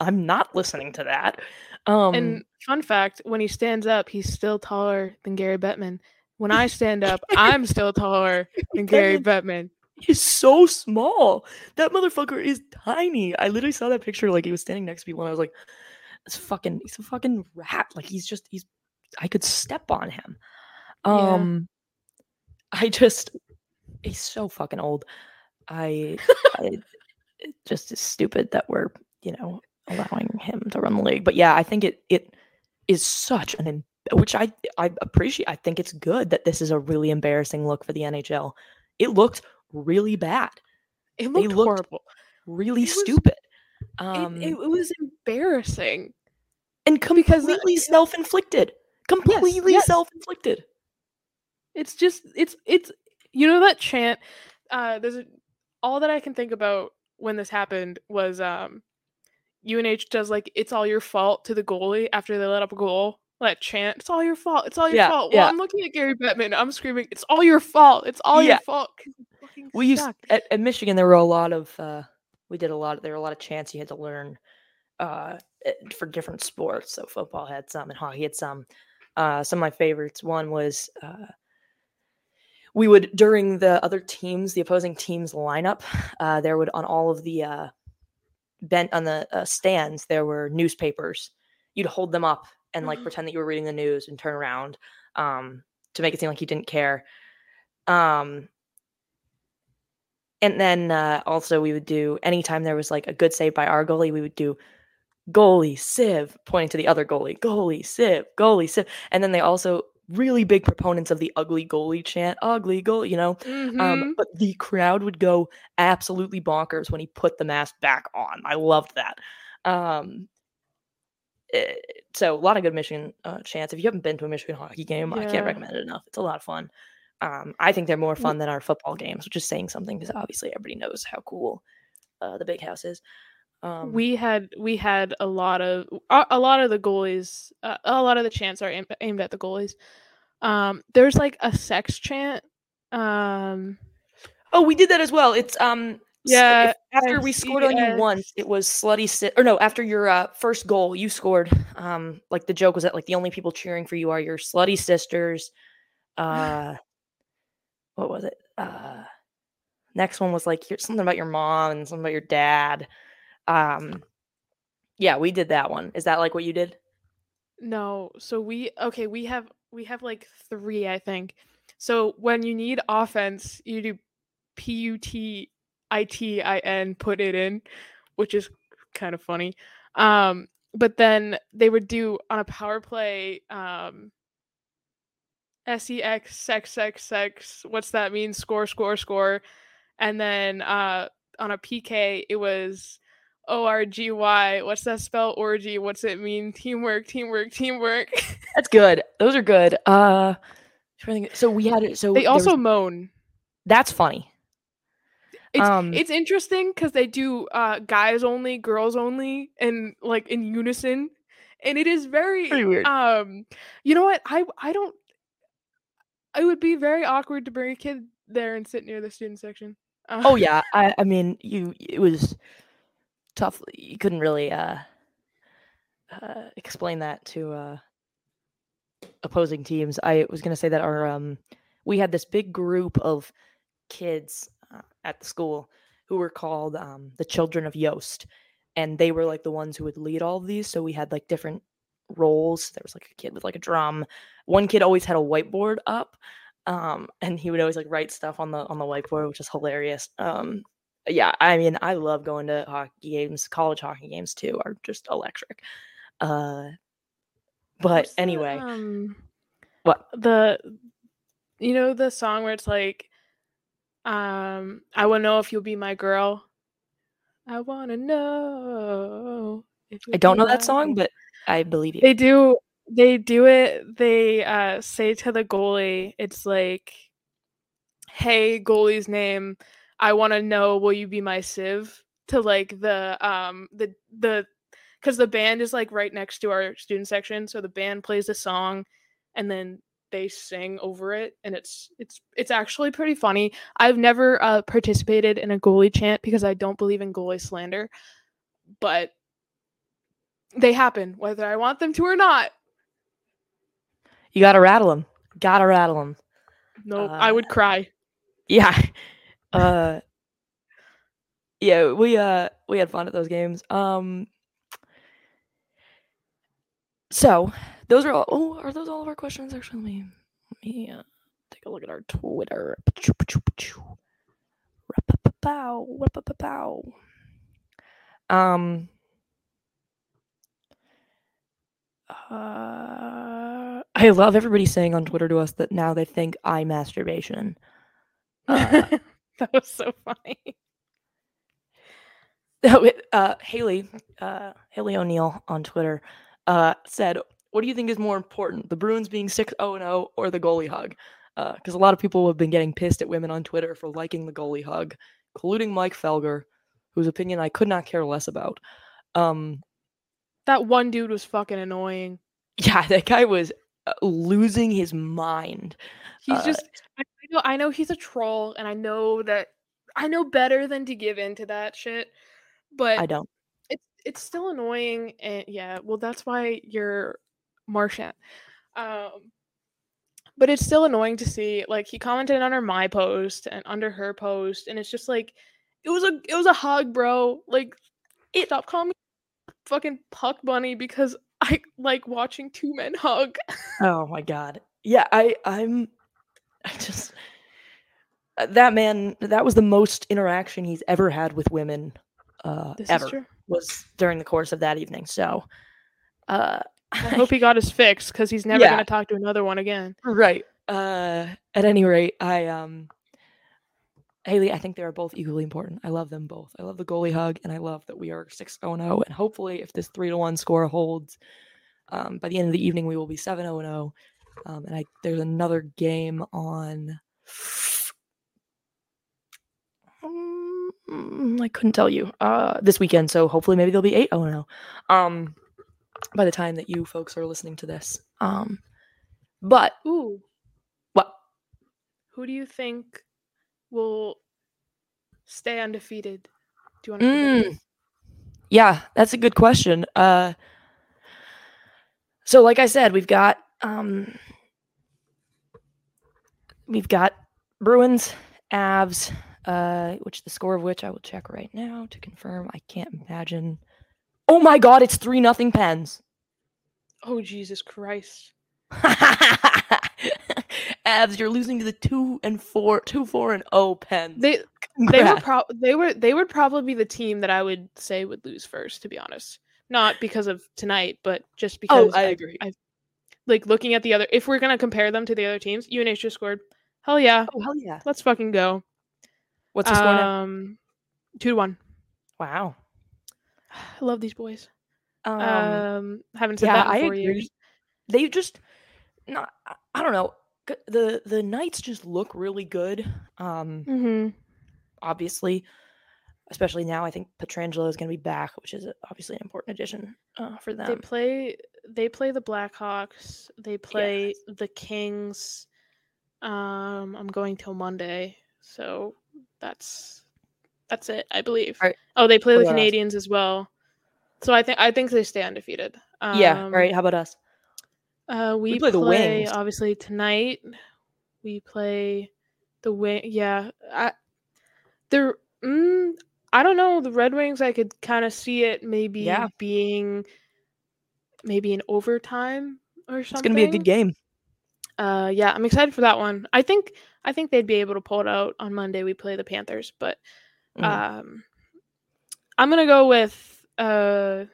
i'm not listening to that um and fun fact, when he stands up, he's still taller than Gary Bettman. When I stand up, I'm *laughs* still taller than Gary Bettman. he's so small that motherfucker is tiny i literally saw that picture like he was standing next to me when i was like it's fucking he's a fucking rat like he's just he's i could step on him. Yeah. um i just he's so fucking old. I, I it just is stupid that we're you know allowing him to run the league. But yeah i think it it is such an which i i appreciate. I think it's good that this is a really embarrassing look for the nhl it looked really bad. It looked looked horrible. really It stupid. It, um it, it was embarrassing. and because, completely self-inflicted completely yes. self-inflicted It's just it's it's you know that chant. Uh, there's a, all that I can think about when this happened was um, UNH does like it's all your fault to the goalie after they let up a goal. That chant, it's all your fault. It's all your Yeah, fault. Well, yeah. I'm looking at Gary Bettman. I'm screaming, it's all your fault. It's all Yeah. your fault. we used at, at michigan there were a lot of uh we did a lot Of, there were a lot of chants you had to learn uh eh, for different sports so football had some and hockey had some uh some of my favorites one was uh we would during the other teams the opposing teams lineup uh there would on all of the uh bent on the uh, stands there were newspapers you'd hold them up and like Mhm. pretend that you were reading the news and turn around um to make it seem like you didn't care. Um, and then uh, also we would do anytime there was like a good save by our goalie, we would do goalie sieve, pointing to the other goalie, goalie sieve, goalie sieve, and then they also really big proponents of the ugly goalie chant, ugly goal, you know. Mhm. Um, but the crowd would go absolutely bonkers when he put the mask back on. I loved that. Um, eh, so a lot of good Michigan uh, chants. If you haven't been to a Michigan hockey game, I can't recommend it enough. It's a lot of fun. Um, I think they're more fun than our football games, which is saying something because obviously everybody knows how cool uh, the big house is. Um, we had we had a lot of a, a lot of the goalies uh, a lot of the chants are aimed, aimed at the goalies um there's like a sex chant um oh, we did that as well. It's um Yeah, if- after we scored on you once, it was slutty sit or no, after your uh, first goal, you scored. Um, like the joke was that like the only people cheering for you are your slutty sisters. *sighs* Uh, what was it? Uh, next one was like something about your mom and something about your dad. Um, yeah, we did that one. Is that like what you did? no so we okay we have we have like three i think so when you need offense you do p-u-t-i-t-i-n put it in which is kind of funny um but then they would do on a power play um sex sex sex sex what's that mean score score score and then uh on a pk it was o-r-g-y what's that spell orgy what's it mean teamwork teamwork teamwork *laughs* That's good. Those are good. Uh, trying to think- so we had it. So they there was- also moan that's funny. it's, um, it's interesting because they do uh guys only girls only and like in unison and it is very weird. um you know what i i don't it would be very awkward to bring a kid there and sit near the student section uh, Oh *laughs* yeah, I I mean you it was tough. You couldn't really uh, uh explain that to uh opposing teams. I was gonna say that our um we had this big group of kids uh, at the school who were called um the children of Yost, and they were like the ones who would lead all of these. So we had like different roles. There was like a kid with like a drum. One kid always had a whiteboard up um and he would always like write stuff on the on the whiteboard which is hilarious um yeah i mean i love going to hockey games college hockey games too are just electric uh but what's the, anyway. um, what? the you know the song where it's like um i want to know if you'll be my girl. I want to know if i don't know that song but i believe you. They do they do it they uh say to the goalie it's like hey goalie's name i want to know will you be my sieve to like the um the the because the band is like right next to our student section so the band plays a song and then they sing over it and it's it's it's actually pretty funny. I've never uh participated in a goalie chant because i don't believe in goalie slander but they happen whether i want them to or not. You gotta rattle them gotta rattle them no i Uh, would cry. yeah *laughs* uh yeah we uh we had fun at those games um so those are all oh are those all of our questions? Actually let me let me uh, take a look at our twitter. Um uh, I love everybody saying on Twitter to us that now they think I masturbation. Uh, *laughs* *laughs* that was so funny *laughs* Oh, uh, Haley, uh, Haley O'Neill on Twitter, uh, said, "What do you think is more important, the Bruins being six zero and zero, or the goalie hug?" Because a lot of people have been getting pissed at women on Twitter for liking the goalie hug, including Mike Felger, whose opinion I could not care less about. Um, that one dude was fucking annoying *laughs* yeah, that guy was uh, losing his mind. he's Uh, just I know I know he's a troll and I know that I know better than to give in to that shit but I don't. it's it's still annoying and yeah well that's why you're Marchand um but it's still annoying to see like he commented under my post and under her post and it's just like it was a it was a hug bro like It- stop calling me fucking puck bunny because I like watching two men hug *laughs* Oh my god. Yeah, I I'm I just uh, that man that was the most interaction he's ever had with women uh This ever was during the course of that evening. So uh I hope he got his fix because he's never Yeah. gonna talk to another one again. right. Uh at any rate, I um Haley, I think they are both equally important. I love them both. I love the goalie hug and I love that we are 6 0 0 and hopefully if this 3 to 1 score holds um by the end of the evening we will be 7 0 0. Um and I there's another game on Mm, I couldn't tell you uh, this weekend, so hopefully maybe there'll be eight oh no. Um, by the time that you folks are listening to this, um, but Ooh, what? who do you think will stay undefeated? Do you want to? Mm, yeah, that's a good question. Uh, so like I said, we've got um, we've got Bruins, Avs, uh, which the score of which I will check right now to confirm. I can't imagine. Oh my God! It's three nothing Pens. Oh Jesus Christ! *laughs* Avs, you're losing to the two and four, two four and oh Pens. They they were pro- they were they would probably be the team that I would say would lose first. To be honest, not because of tonight, but just because oh, I I- agree. I- like looking at the other. If we're gonna compare them to the other teams, UNH just scored. Hell yeah, oh hell yeah! let's fucking go. What's the score now? Um, two to one. Wow. I love these boys. Um, Um, haven't said yeah, that in I four agree. years. They just not. I- I don't know. The the Knights just look really good. Um, Mm-hmm. obviously, especially now. I think Pietrangelo is going to be back, which is obviously an important addition uh, for them. They play. They play the Blackhawks. They play the Kings. Um, I'm going till Monday, so that's that's it. I believe. Alright. Oh, they play the about us? Canadiens as well. So I think I think they stay undefeated. Um, yeah. All right. How about us? Uh, we, play play, the Wings. obviously tonight. We play the wing. Yeah, I, the mm, I don't know the Red Wings. I could kind of see it maybe Yeah. being maybe an overtime or something. It's going to be a good game. Uh, yeah, I'm excited for that one. I think I think they'd be able to pull it out on Monday. We play the Panthers, but Mhm. um, I'm gonna go with uh,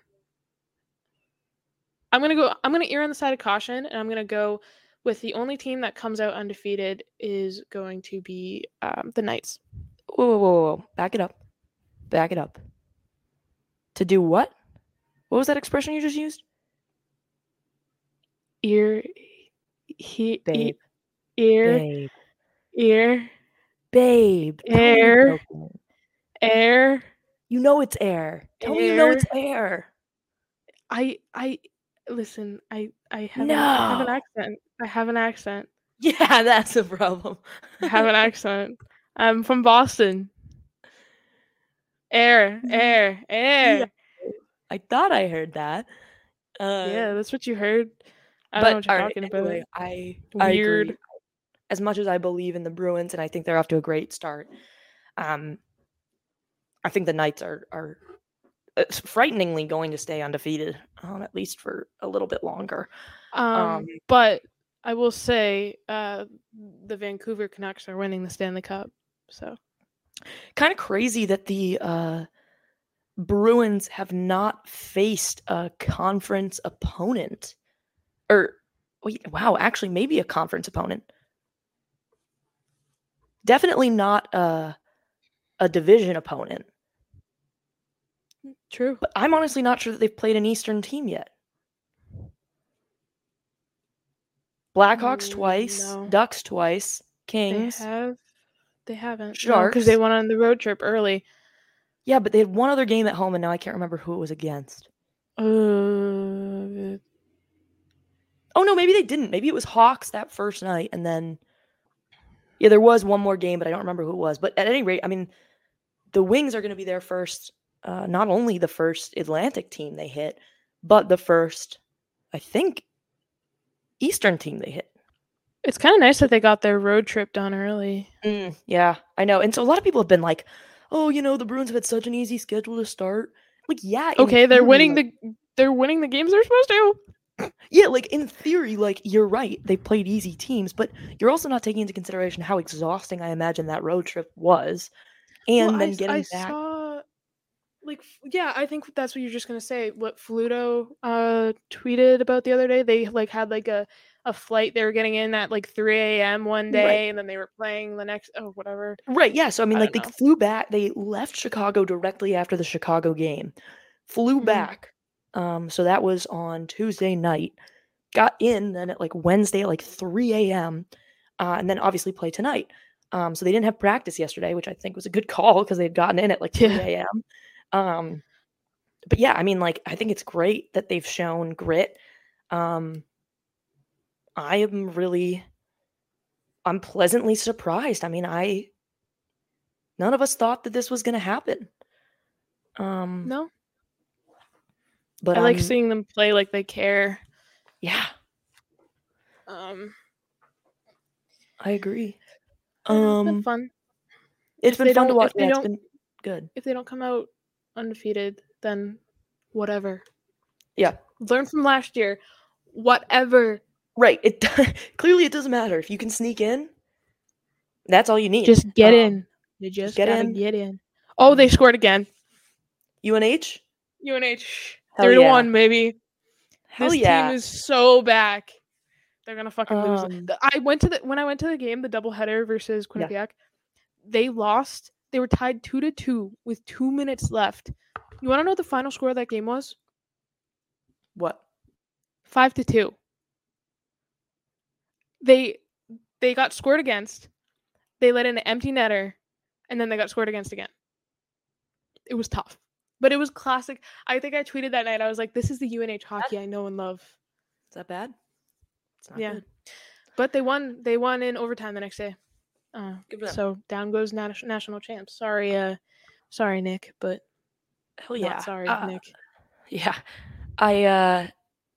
I'm gonna go. I'm gonna err on the side of caution, and I'm gonna go with the only team that comes out undefeated is going to be um, the Knights. Whoa, whoa, whoa, whoa! Back it up. Back it up. To do what? What was that expression you just used? Ear, he, Babe. ear, Babe. ear, Babe. tell me you're Air. air. You know it's air. Tell me you know it's air. I I listen. I I have, an, I have an accent. I have an accent. Yeah, *laughs* that's a problem. I have an accent. I'm from Boston. Air, *laughs* air, air. I thought I heard that. Uh, Yeah, that's what you heard. I don't know what you're talking about. anyway, I I Weird. agree. As much as I believe in the Bruins, and I think they're off to a great start, um, I think the Knights are are uh, frighteningly going to stay undefeated, um, at least for a little bit longer. Um, um, but I will say, uh, the Vancouver Canucks are winning the Stanley Cup. So Kind of crazy that the uh, Bruins have not faced a conference opponent, or wow, actually, maybe a conference opponent. Definitely not a a division opponent. true. But I'm honestly not sure that they've played an Eastern team yet. Blackhawks Mm, twice, no. Ducks twice, They Kings. have. They haven't. because Sharks. they went on the road trip early. Yeah, but they had one other game at home, and now I can't remember who it was against. Uh, Oh no, maybe they didn't. Maybe it was Hawks that first night, and then yeah, there was one more game, but I don't remember who it was. But at any rate, I mean, the Wings are going to be their first, uh, not only the first Atlantic team they hit, but the first, I think, Eastern team they hit. it's kind of nice that they got their road trip done early. Mm, yeah, I know. And so a lot of people have been like, "Oh, you know, the Bruins have had such an easy schedule to start." Like, yeah, Okay, they're winning the they're winning the games they're supposed to. Yeah, like in theory, like you're right. They played easy teams, but you're also not taking into consideration how exhausting I imagine that road trip was. And Well, then s- getting I back. saw, like, yeah, I think that's what you're just gonna say. What Fluto uh tweeted about the other day, they like had like a a flight they were getting in at like 3 a.m. one day, Right. and then they were playing the next. Oh, whatever. Right, yeah. So I mean, I like they know. flew back. They left Chicago directly after the Chicago game, flew Mhm. back. Um, so that was on Tuesday night. Got in then at like Wednesday at like 3 a.m. Uh, and then obviously play tonight. Um, so they didn't have practice yesterday, which I think was a good *laughs* call because they had gotten in at like 3 Yeah. a.m. Um, but yeah, I mean, like I think it's great that they've shown grit. Um, I am really, I'm pleasantly surprised. I mean, I none of us thought that this was going to happen. Um, No, but I like I'm- seeing them play like they care. Yeah, Um, I agree. yeah, it's been Um, fun. it's if been fun to watch. Yeah, it's been good. If they don't come out undefeated, then whatever. Yeah, Learn from last year. Whatever. right. It *laughs* clearly it doesn't matter if you can sneak in. That's all you need. Just get Um, in. You just get in. get in. Oh, they scored again. UNH. UNH Hell three to yeah. one, baby. Hell this yeah. team is so back. They're gonna fucking lose. Um, The- I went to the when I went to the game, the doubleheader versus Yeah. They lost. They were tied two to two with two minutes left. You want to know what the final score of that game was? what? Five to two. They they got scored against. They let in an empty netter, and then they got scored against again. It was tough, but it was classic. I think I tweeted that night. I was like, "This is the UNH hockey I know and love." Is that bad? It's not Yeah. good. But they won. They won in overtime the next day. Uh, Good for them. so down goes nat- national champs. Sorry, uh, sorry, Nick, but Hell yeah. sorry, Uh, Nick. Yeah. I uh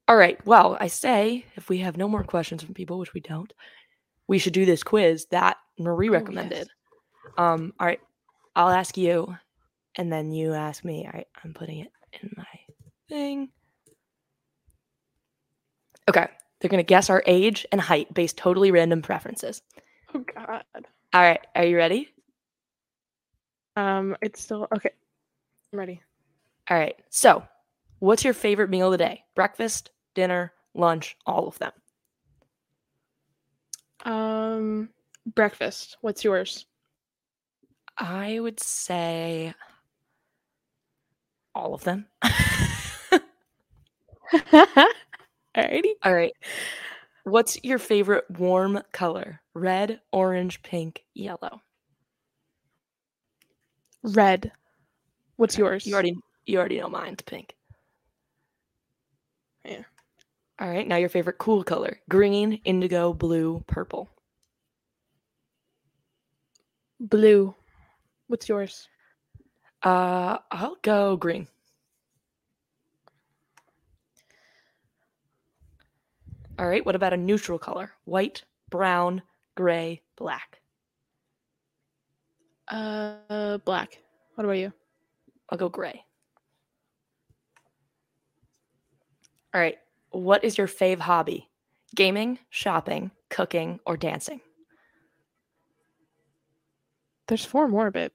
all right. Well, I say if we have no more questions from people, which we don't, we should do this quiz that Marie Oh, yes. recommended. Um, all right. I'll ask you and then you ask me. All right, I'm putting it in my thing. Okay. They're gonna guess our age and height based totally random preferences. Oh God. All right, are you ready? Um, it's still okay. I'm ready. All right. So, what's your favorite meal of the day? Breakfast, dinner, lunch, all of them. Um, breakfast. What's yours? I would say all of them. *laughs* Alrighty. all right. What's your favorite warm color? Red, orange, pink, yellow. Red. What's yours? You already you already know mine's pink. Yeah. All right, now your favorite cool color. Green, indigo, blue, purple. blue. What's yours? Uh I'll go green. All right, what about a neutral color? White, brown, gray, black. Uh, black. What about you? I'll go gray. All right. What is your fave hobby? Gaming, shopping, cooking, or dancing? There's four more, babe.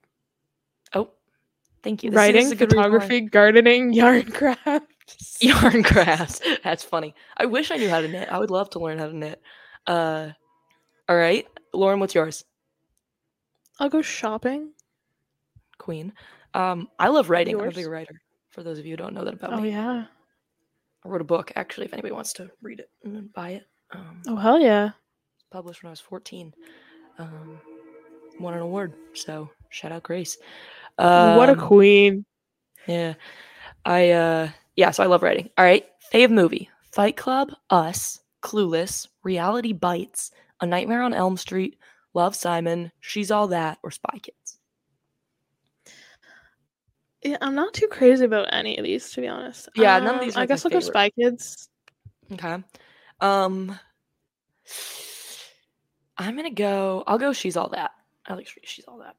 Thank you. This- Writing, is a good reason why- photography, gardening, *laughs* yarn crafts. *laughs* yarn crafts. That's funny. I wish I knew how to knit. I would love to learn how to knit. Uh, all right, Lauren, what's yours? I'll go shopping. Queen. Um, I love writing. I'm a big writer. For those of you who don't know that about Oh me, Oh yeah. I wrote a book. Actually, if anybody wants to read it and buy it, um, Oh hell yeah. published when I was 14. Um, won an award. So shout out Grace. What a Um, queen. Yeah. I uh yeah, so I love writing. All right. Fave movie. Fight Club, Us, Clueless, Reality Bites, A Nightmare on Elm Street, Love Simon, She's All That, or Spy Kids. Yeah, I'm not too crazy about any of these, to be honest. Yeah, none of these Um, are I guess I'll go. Spy Kids. Okay. Um I'm gonna go I'll go She's All That. I like She's All That.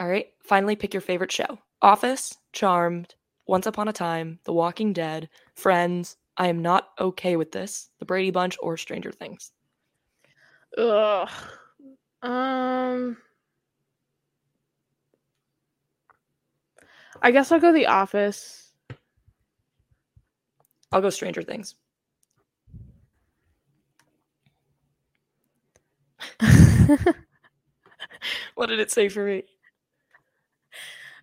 All right. Finally pick your favorite show. Office, Charmed, Once Upon a Time, The Walking Dead, Friends. I am not okay with this. The Brady Bunch or Stranger Things. Ugh. Um. I guess I'll go The Office. I'll go Stranger Things. *laughs* what did it say for me?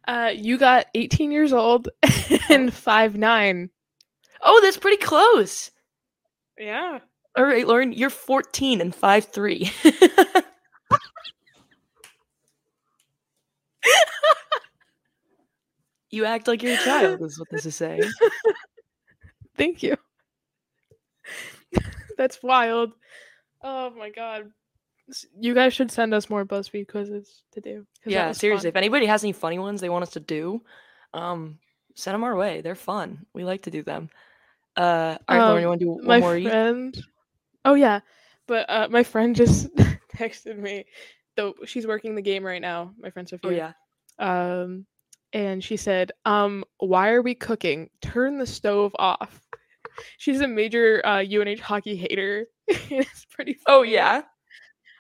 Uh, you got 18 years old *laughs* and five nine. Oh, that's pretty close. Yeah. All right, Lauren, you're 14 and five three. *laughs* you act like you're a child, is what this is saying. *laughs* Thank you. That's wild. Oh my god. You guys should send us more BuzzFeed quizzes to do. Yeah, seriously. fun. If anybody has any funny ones they want us to do, um, send them our way. They're fun. We like to do them. Uh, all right, Lauren, you Um, want to do one my more? each? friend. Oh yeah, but uh, my friend just *laughs* texted me. Though she's working the game right now. My friend Sophia. Oh yeah. Um, and she said, "Um, why are we cooking? Turn the stove off." She's a major uh, UNH hockey hater. *laughs* it's pretty. Oh yeah.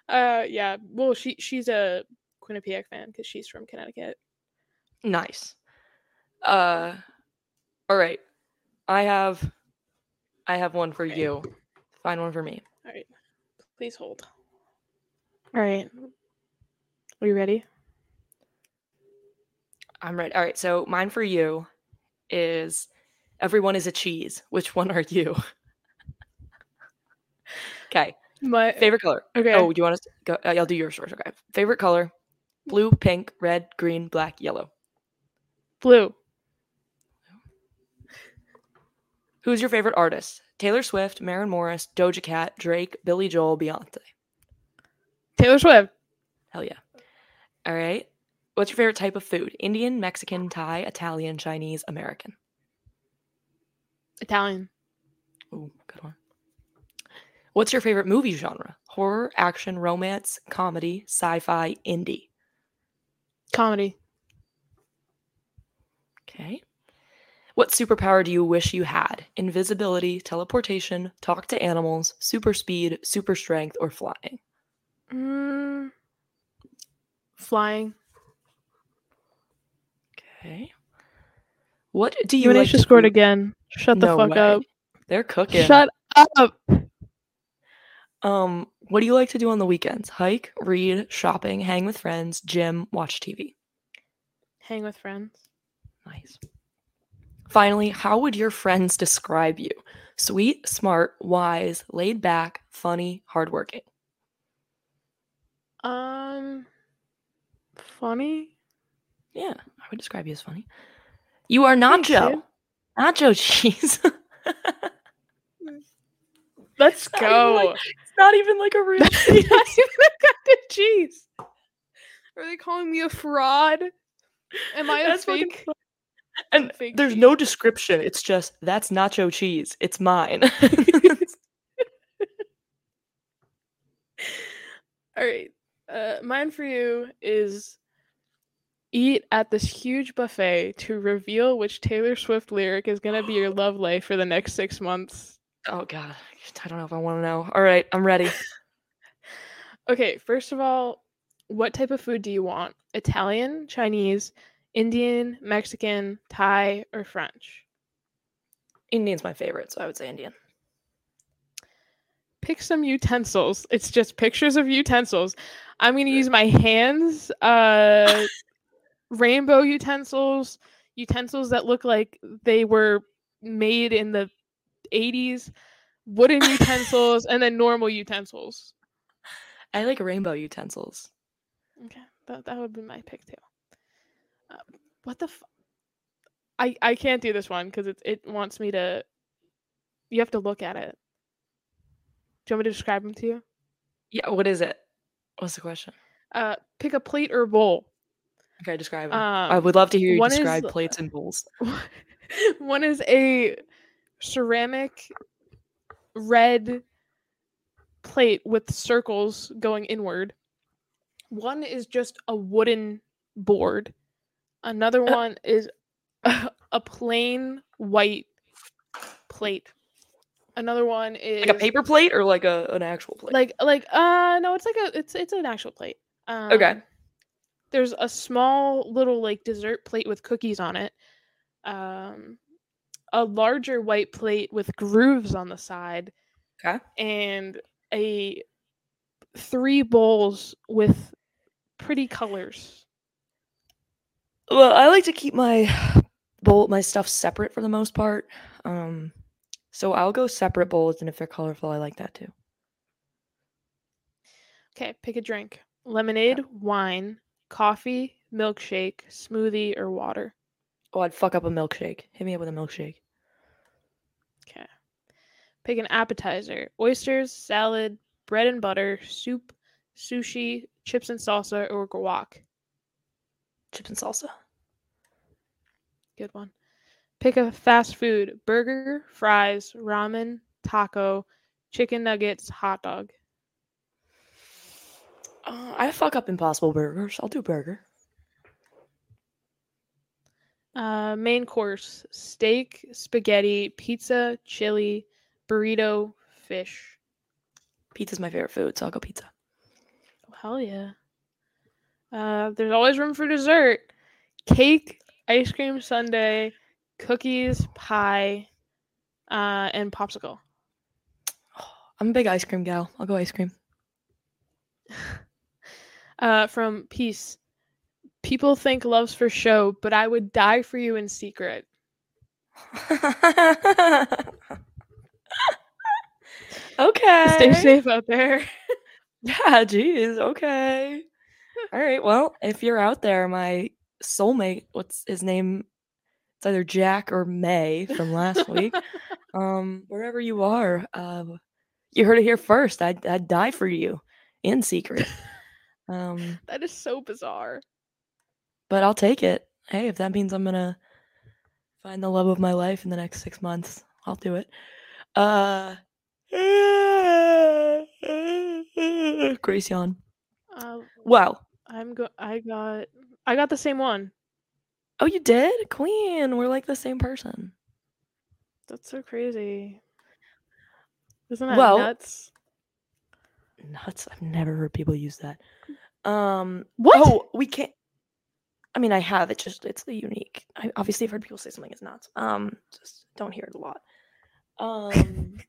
Uh, yeah. Well, she she's a Quinnipiac fan because she's from Connecticut. Nice. Uh, all right. I have, I have one for Okay. you. Find one for me. All right, please hold. All right, are you ready? I'm ready. All right. So mine for you is everyone is a cheese. Which one are you? *laughs* okay. My Favorite color. okay. Oh, do you want to go? Uh, I'll do yours first. Okay. Favorite color: blue, pink, red, green, black, yellow. blue. Who's your favorite artist? Taylor Swift, Maren Morris, Doja Cat, Drake, Billy Joel, Beyonce. Taylor Swift. Hell yeah. All right. What's your favorite type of food? Indian, Mexican, Thai, Italian, Chinese, American. Italian. Ooh, good one. What's your favorite movie genre? Horror, action, romance, comedy, sci-fi, indie. Comedy. Okay. What superpower do you wish you had? Invisibility, teleportation, talk to animals, super speed, super strength, or flying? Mm, flying. Okay. What do you UNH like scored do- again. Shut the No fuck way. up. They're cooking. Shut up. Um, what do you like to do on the weekends? Hike, read, shopping, hang with friends, gym, watch TV. Hang with friends. Nice. Finally, how would your friends describe you? Sweet, smart, wise, laid back, funny, hardworking. Um, funny. Yeah, I would describe you as funny. You are nacho. dude. Nacho cheese. *laughs* Let's go. like- not even like a real *laughs* Not cheese. even a goddamn cheese. Are they calling me a fraud? Am I a That's fake? And fake there's cheese? no description. It's just that's nacho cheese. It's mine. *laughs* All right. Uh, mine for you is eat at this huge buffet to reveal which Taylor Swift lyric is gonna be your *gasps* love life for the next six months. Oh god. I don't know if I want to know. All right, I'm ready. *laughs* Okay, first of all, what type of food do you want? Italian, Chinese, Indian, Mexican, Thai, or French? Indian's my favorite, so I would say Indian. Pick some utensils. It's just pictures of utensils. I'm gonna use my hands, uh, rainbow utensils, utensils that look like they were made in the 80s, wooden utensils, and then normal utensils. I like rainbow utensils. Okay, that that would be my pick too. Uh, what the? F- I I can't do this one because it it wants me to. You have to look at it. Do you want me to describe them to you? Yeah, what is it? What's the question? Uh, pick a plate or bowl. Okay, describe it. I Um, would love to hear you one is- describe plates and bowls. *laughs* one is a ceramic red plate with circles going inward. One is just a wooden board. Another Uh. one is a plain white plate. Another one is Like a paper plate or like a an actual plate? like like uh no, it's like a it's it's an actual plate. Um, Okay. There's a small little like dessert plate with cookies on it. Um, a larger white plate with grooves on the side. Okay. And a three bowls with pretty colors. Well, I like to keep my *sighs* bowl my stuff separate for the most part. Um so I'll go separate bowls and if they're colorful, I like that too. Okay, pick a drink. Lemonade, wine, coffee, milkshake, smoothie, or water. Oh, I'd fuck up a milkshake. Hit me up with a milkshake. Okay. Pick an appetizer. Oysters, salad, bread and butter, soup, sushi, chips and salsa, or guac. Chips and salsa. Good one. Pick a fast food. Burger, fries, ramen, taco, chicken nuggets, hot dog. Uh, I fuck up impossible burgers. I'll do burger. Uh, main course steak, spaghetti, pizza, chili, burrito, fish. Pizza's my favorite food, so I'll go pizza. Oh, hell yeah. Uh, there's always room for dessert. Cake, ice cream sundae, cookies, pie, uh, and popsicle. *sighs* I'm a big ice cream gal. I'll go ice cream. *laughs* Uh, from Peace. People think love's for show, but I would die for you in secret. *laughs* okay. Stay safe out there. *laughs* Yeah, geez. Okay. All right. Well, if you're out there, my soulmate, what's his name? It's either Jack or May from last week. *laughs* um, wherever you are, uh, you heard it here first. I'd, I'd die for you in secret. Um, that is so bizarre. But I'll take it. Hey, if that means I'm gonna find the love of my life in the next six months, I'll do it. Uh, *laughs* Grace yawn. Uh, Wow. I'm go. I got. I got the same one. Oh, you did, Queen. We're like the same person. That's so crazy. Isn't that Well- nuts? Nuts. I've never heard people use that. Um. What? Oh, we can't. I mean, I have. It's just it's the unique. I obviously have heard people say something is nuts. Um, just don't hear it a lot. Um,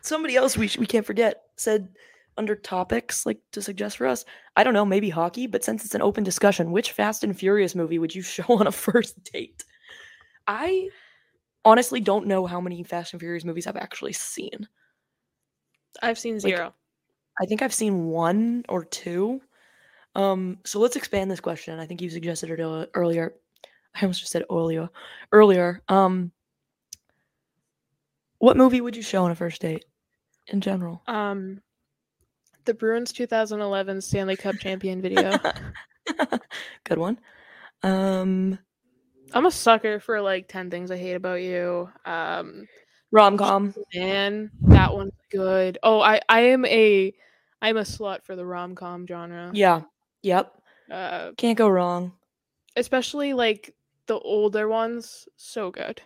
somebody else we sh- we can't forget said under topics like to suggest for us. I don't know, maybe hockey, but since it's an open discussion, which Fast and Furious movie would you *laughs* show on a first date? I honestly don't know how many Fast and Furious movies I've actually seen. I've seen zero. I think I've seen one or two. Um, so let's expand this question. I think you suggested it earlier. I almost just said earlier. Earlier. Um, what movie would you show on a first date, in general? um, the Bruins 2011 Stanley Cup champion video. *laughs* Good one. Um, I'm a sucker for like 10 things I hate about you. Um, rom com. man, that one's good. Oh, I I am a I'm a slut for the rom com genre. Yeah. Yep. Uh, Can't go wrong. especially like the older ones, so good.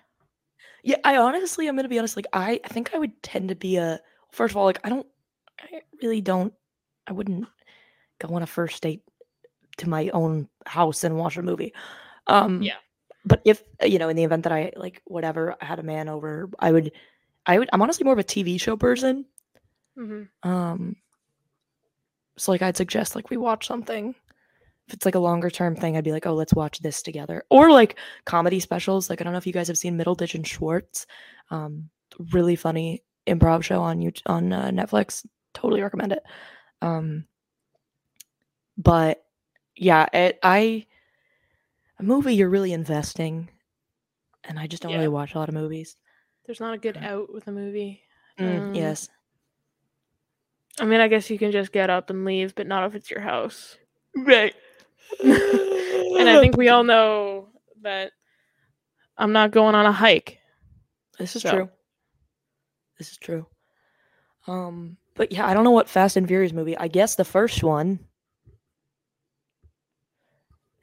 Yeah, I honestly, I'm gonna be honest. Like, I, I think I would tend to be a. First of all, like, I don't, I really don't. I wouldn't go on a first date to my own house and watch a movie. Um, Yeah. But if you know, in the event that I like whatever, I had a man over, I would, I would. I'm honestly more of a TV show person. hmm Um. So like, I'd suggest like we watch something. If it's like a longer term thing, I'd be like, oh, let's watch this together. Or like comedy specials. Like I don't know if you guys have seen Middleditch and Schwartz. Um, really funny improv show on you on uh, Netflix. Totally recommend it. Um, but yeah, it I a movie you're really investing, and I just don't Yeah. really watch a lot of movies. There's not a good Mm. out with a movie. Mm, Um, yes. I mean, I guess you can just get up and leave, but not if it's your house. Right. And I think we all know that I'm not going on a hike. This is So- true. This is true. Um, but yeah, I don't know what Fast and Furious movie. I guess the first one.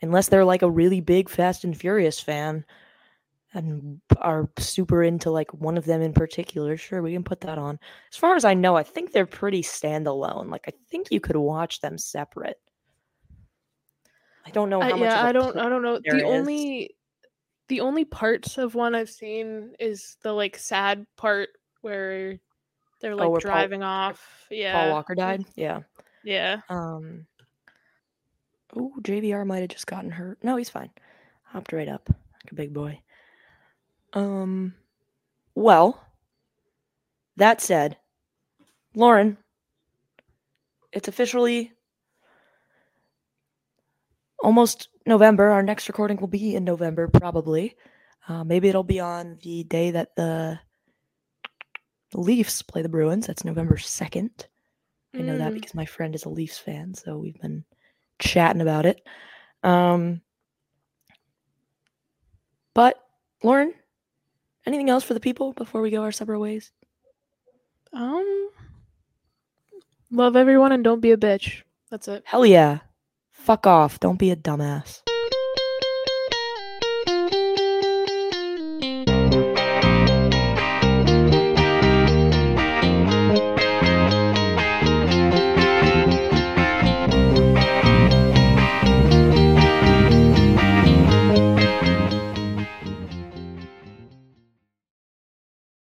Unless they're like a really big Fast and Furious fan. And are super into like one of them in particular, sure, we can put that on. As far as I know, I think they're pretty standalone. Like I think you could watch them separate. I don't know how much. yeah, I don't. I don't know. The is. only, the only parts of one I've seen is the like sad part where they're like Oh, where Paul- driving off. Yeah, Paul Walker died. Yeah. Yeah. Um. Oh, JVR might have just gotten hurt. No, he's fine. Hopped right up like a big boy. Um. Well. That said, Lauren, it's officially almost November. Our next recording will be in November, probably. Uh, maybe it'll be on the day that the Leafs play the Bruins. That's November second. I know that Mm. because my friend is a Leafs fan, so we've been chatting about it. Um, but Lauren, anything else for the people before we go our separate ways? Um. Love everyone and don't be a bitch. That's it. Hell yeah. Fuck off. Don't be a dumbass.